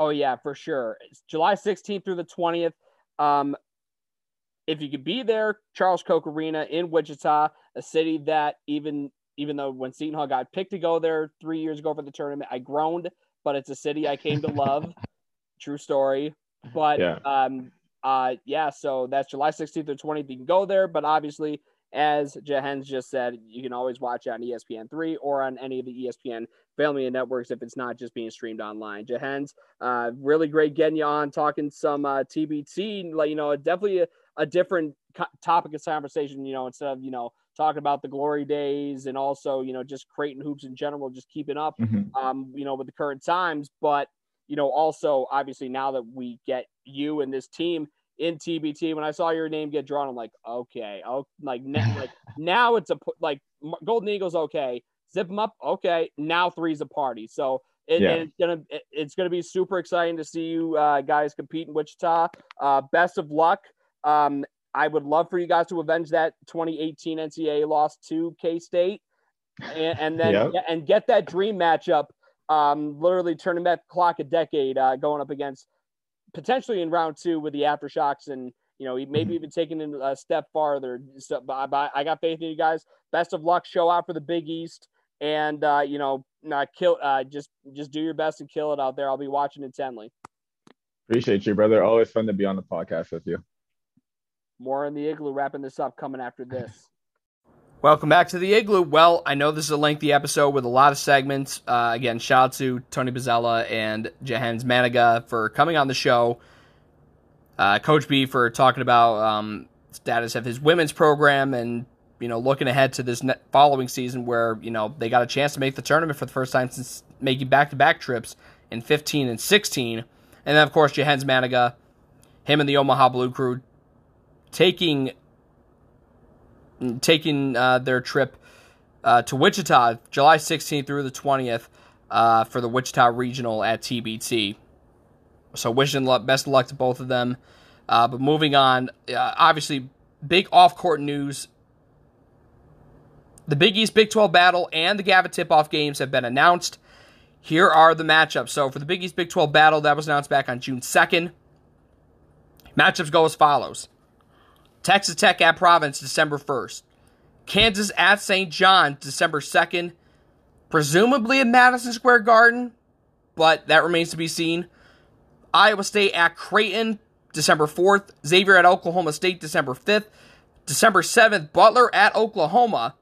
Oh yeah, for sure. It's July 16th through the 20th. Um, if you could be there, Charles Koch Arena in Wichita, a city that even even though when Seton Hall got picked to go there three years ago for the tournament, I groaned, but it's a city I came to love. True story. But yeah. um uh yeah, so that's July 16th or 20th. You can go there, but obviously, as Jahenns just said, you can always watch on ESPN3 or on any of the ESPN family networks if it's not just being streamed online. Jahenns, uh, really great getting you on, talking some uh, TBT. Like you know, definitely a, a different co- topic of conversation, you know, instead of, you know, talking about the glory days and also, you know, just Creighton hoops in general, just keeping up, mm-hmm. um, you know, with the current times. But, you know, also obviously now that we get you and this team in TBT, when I saw your name get drawn, I'm like, okay, oh, like, like now it's a like Golden Eagles, okay. zip them up. Okay, now three's a party. So it, yeah. it's gonna it's gonna be super exciting to see you uh, guys compete in Wichita. Uh, best of luck. Um, I would love for you guys to avenge that 2018 NCAA loss to K State, and, and, then yep. and get that dream matchup. Um, literally turning that clock a decade, uh, going up against potentially in round two with the aftershocks and you know maybe mm-hmm. even taking it a step farther. So, I, I got faith in you guys. Best of luck. Show out for the Big East, and uh, you know, not kill. Uh, just just do your best and kill it out there. I'll be watching intently. Appreciate you, brother. Always fun to be on the podcast with you. More in the igloo. Wrapping this up. Coming after this. Welcome back to the Igloo. Well, I know this is a lengthy episode with a lot of segments. Uh, again, shout out to Tony Bozzella and Jahenns Manigat for coming on the show. Uh, Coach B for talking about um, status of his women's program and you know looking ahead to this following season where you know they got a chance to make the tournament for the first time since making back-to-back trips in 15 and 16. And then of course Jahenns Manigat, him and the Omaha Blue Crew taking taking uh, their trip uh, to Wichita July 16th through the 20th uh, for the Wichita Regional at TBT. So wishing luck, best of luck to both of them. Uh, but moving on, uh, obviously, big off-court news. The Big East Big 12 battle and the Gavitt tip-off games have been announced. Here are the matchups. So for the Big East Big 12 battle, that was announced back on June 2nd. Matchups go as follows. Texas Tech at Providence, December 1st. Kansas at St. John, December 2nd. Presumably at Madison Square Garden, but that remains to be seen. Iowa State at Creighton, December 4th. Xavier at Oklahoma State, December 5th. December 7th, Butler at Oklahoma.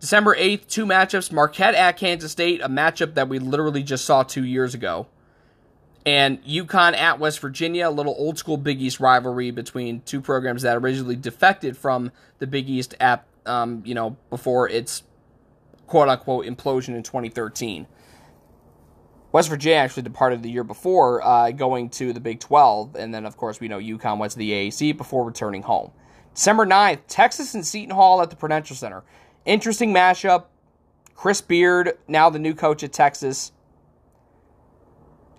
December 8th, two matchups. Marquette at Kansas State, a matchup that we literally just saw two years ago and UConn at West Virginia, a little old school Big East rivalry between two programs that originally defected from the Big East at um, you know before its quote unquote implosion in 2013. West Virginia actually departed the year before, uh, going to the Big 12, and then of course we know UConn went to the AAC before returning home. December 9th, Texas and Seton Hall at the Prudential Center. Interesting mashup. Chris Beard, now the new coach at Texas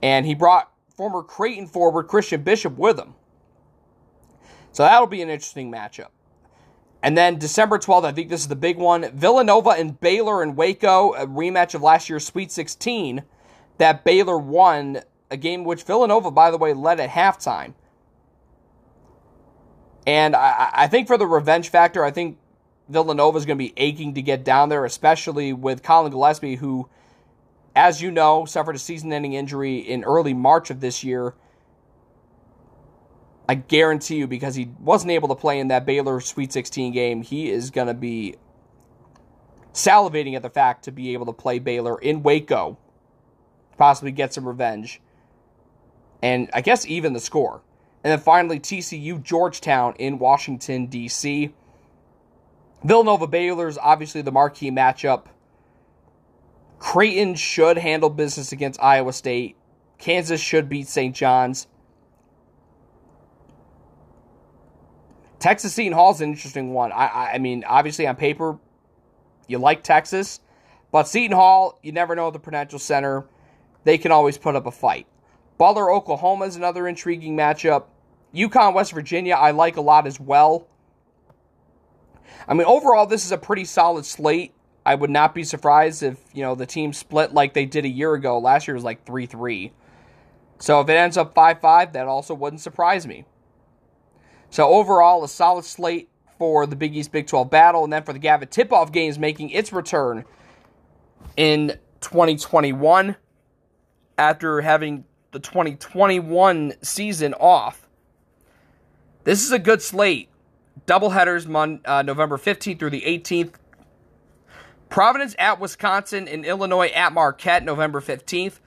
and he brought former Creighton forward Christian Bishop with him. So that'll be an interesting matchup. And then December 12th, I think this is the big one Villanova and Baylor and Waco, a rematch of last year's Sweet 16 that Baylor won, a game which Villanova, by the way, led at halftime. And I, I think for the revenge factor, I think Villanova is going to be aching to get down there, especially with Colin Gillespie, who as you know, suffered a season ending injury in early March of this year. I guarantee you, because he wasn't able to play in that Baylor Sweet 16 game, he is going to be salivating at the fact to be able to play Baylor in Waco, possibly get some revenge, and I guess even the score. And then finally, TCU Georgetown in Washington, D.C. Villanova Baylor's obviously the marquee matchup. Creighton should handle business against Iowa State. Kansas should beat St. John's. Texas Seton Hall is an interesting one. I, I, mean, obviously on paper, you like Texas, but Seton Hall, you never know the Prudential Center. They can always put up a fight. Butler, Oklahoma is another intriguing matchup. UConn, West Virginia, I like a lot as well. I mean, overall, this is a pretty solid slate. I would not be surprised if, you know, the team split like they did a year ago. Last year was like 3 3. So if it ends up 5 5, that also wouldn't surprise me. So overall, a solid slate for the Big East Big 12 battle. And then for the Gavitt tip off games making its return in 2021 after having the 2021 season off. This is a good slate. Doubleheaders mon- uh, November 15th through the 18th. Providence at Wisconsin and Illinois at Marquette, November 15th.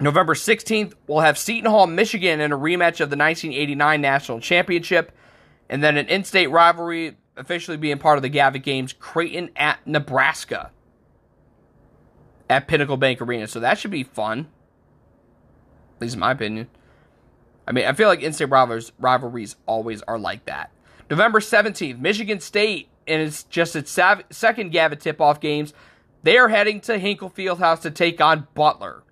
November 16th, we'll have Seton Hall, Michigan in a rematch of the 1989 National Championship. And then an in state rivalry officially being part of the Gavitt Games, Creighton at Nebraska at Pinnacle Bank Arena. So that should be fun. At least in my opinion. I mean, I feel like in state rivalries, rivalries always are like that. November 17th, Michigan State and it's just its sav- second Gavitt tip-off games. They are heading to Hinkle Fieldhouse to take on Butler.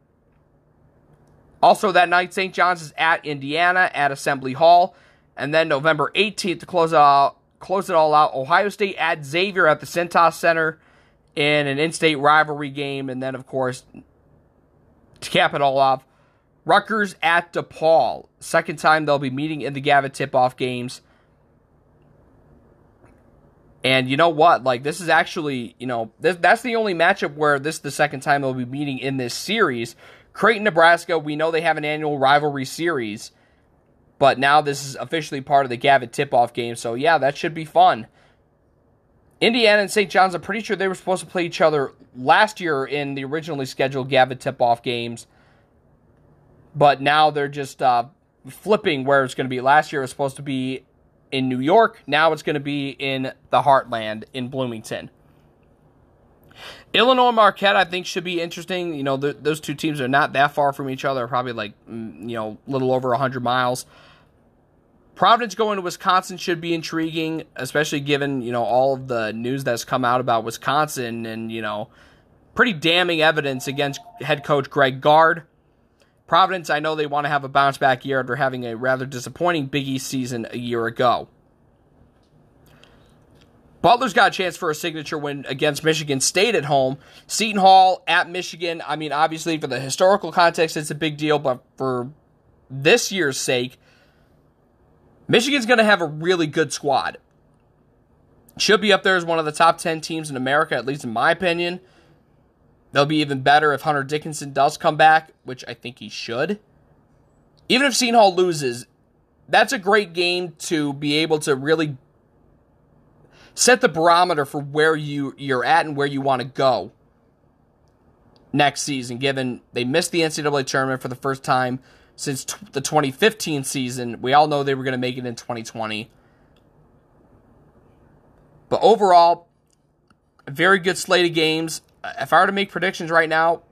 Also that night, St. John's is at Indiana at Assembly Hall, and then November 18th to close it out, close it all out. Ohio State at Xavier at the Cintas Center in an in-state rivalry game, and then of course to cap it all off, Rutgers at DePaul. Second time they'll be meeting in the Gavitt tip-off games. And you know what? Like this is actually, you know, this, that's the only matchup where this is the second time they'll be meeting in this series. Creighton, Nebraska, we know they have an annual rivalry series, but now this is officially part of the Gavitt tip-off game. So yeah, that should be fun. Indiana and St. John's, I'm pretty sure they were supposed to play each other last year in the originally scheduled Gavitt tip-off games, but now they're just uh, flipping where it's going to be. Last year it was supposed to be in New York. Now it's going to be in the Heartland in Bloomington. Illinois Marquette, I think, should be interesting. You know, th- those two teams are not that far from each other, probably like, mm, you know, a little over 100 miles. Providence going to Wisconsin should be intriguing, especially given, you know, all of the news that's come out about Wisconsin and, you know, pretty damning evidence against head coach Greg Gard. Providence, I know they want to have a bounce back year after having a rather disappointing Big East season a year ago. Butler's got a chance for a signature win against Michigan State at home. Seton Hall at Michigan. I mean, obviously, for the historical context, it's a big deal, but for this year's sake, Michigan's going to have a really good squad. Should be up there as one of the top 10 teams in America, at least in my opinion. They'll be even better if Hunter Dickinson does come back, which I think he should. Even if Seton Hall loses, that's a great game to be able to really set the barometer for where you you're at and where you want to go next season. Given they missed the NCAA tournament for the first time since t- the 2015 season, we all know they were going to make it in 2020. But overall, a very good slate of games. If I were to make predictions right now,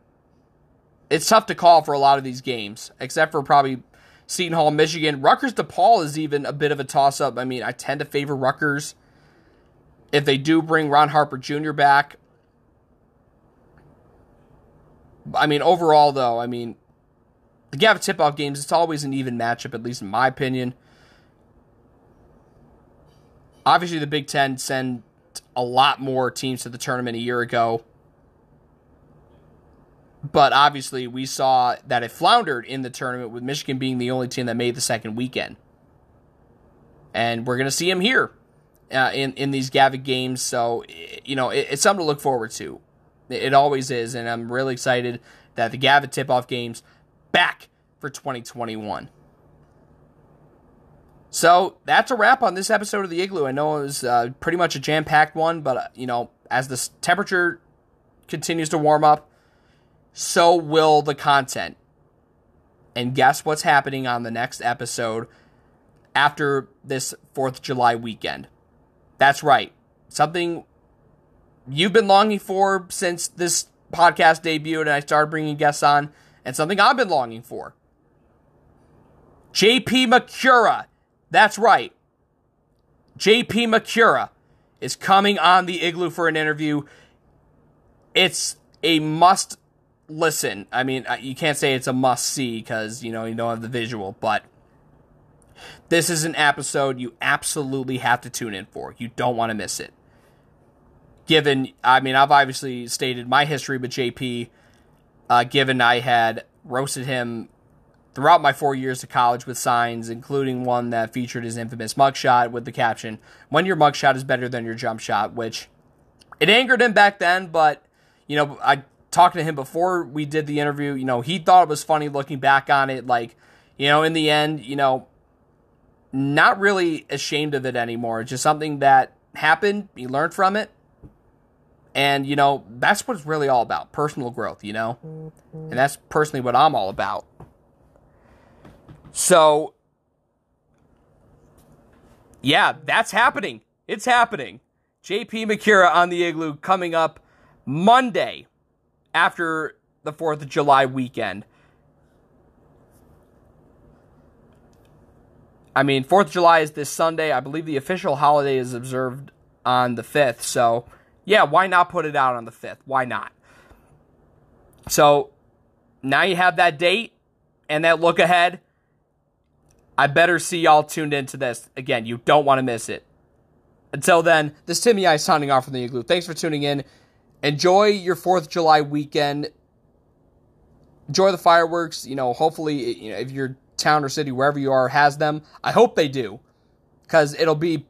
it's tough to call for a lot of these games, except for probably Seton Hall, Michigan. Rutgers DePaul is even a bit of a toss up. I mean, I tend to favor Rutgers if they do bring Ron Harper Jr. back. I mean, overall, though, I mean, the Gavitt tip off games, it's always an even matchup, at least in my opinion. Obviously, the Big Ten sent a lot more teams to the tournament a year ago. But obviously, we saw that it floundered in the tournament with Michigan being the only team that made the second weekend. And we're going to see him here uh, in in these Gavitt games. So you know it, it's something to look forward to. It, it, always is, and I'm really excited that the Gavitt tip off games back for 2021. So that's a wrap on this episode of the Igloo. I know it was uh, pretty much a jam packed one, but uh, you know as the temperature continues to warm up, so will the content. And guess what's happening on the next episode after this 4th of July weekend? That's right. Something you've been longing for since this podcast debuted and I started bringing guests on, and something I've been longing for. JP Macura. That's right. JP Macura is coming on the Igloo for an interview. It's a must listen. I mean, you can't say it's a must see because, you know, you don't have the visual, but this is an episode you absolutely have to tune in for. You don't want to miss it. Given, I mean, I've obviously stated my history with JP, uh, given I had roasted him throughout my four years of college with signs, including one that featured his infamous mugshot with the caption, When your mugshot is better than your jump shot, which it angered him back then, but, you know, I talked to him before we did the interview. You know, he thought it was funny looking back on it. Like, you know, in the end, you know, not really ashamed of it anymore. It's just something that happened. He learned from it. And, you know, that's what it's really all about personal growth, you know? And that's personally what I'm all about. So, yeah, that's happening. It's happening. JP Macura on the Igloo coming up Monday after the 4th of July weekend. I mean, 4th of July is this Sunday. I believe the official holiday is observed on the 5th. So, yeah, why not put it out on the 5th? Why not? So, now you have that date and that look ahead. I better see y'all tuned into this. Again, you don't want to miss it. Until then, this is Timmy I signing off from the Igloo. Thanks for tuning in. Enjoy your 4th of July weekend. Enjoy the fireworks. You know, hopefully, you know, if your town or city, wherever you are, has them, I hope they do. Because it'll be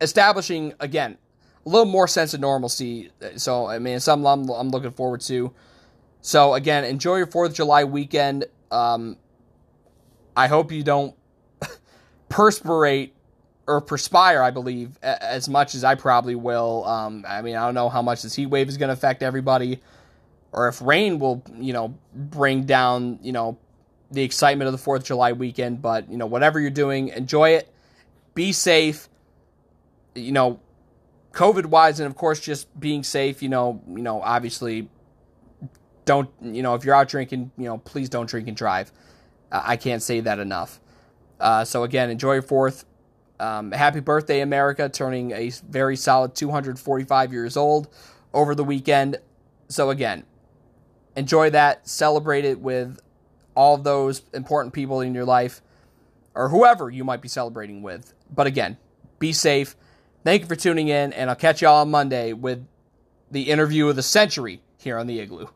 establishing, again, a little more sense of normalcy. So, I mean, it's something I'm, I'm looking forward to. So, again, enjoy your 4th of July weekend. Um, I hope you don't perspirate or perspire, I believe, as much as I probably will. Um, I mean, I don't know how much this heat wave is going to affect everybody, or if rain will, you know, bring down, you know, the excitement of the Fourth of July weekend. But you know, whatever you're doing, enjoy it. Be safe. You know, COVID wise, and of course, just being safe. You know, you know, obviously, don't you know if you're out drinking, you know, please don't drink and drive. I can't say that enough. Uh, so again, enjoy your fourth. Um, happy birthday, America, turning a very solid 245 years old over the weekend. So, again, enjoy that, celebrate it with all those important people in your life or whoever you might be celebrating with. But again, be safe. Thank you for tuning in, and I'll catch you all on Monday with the interview of the century here on the Igloo.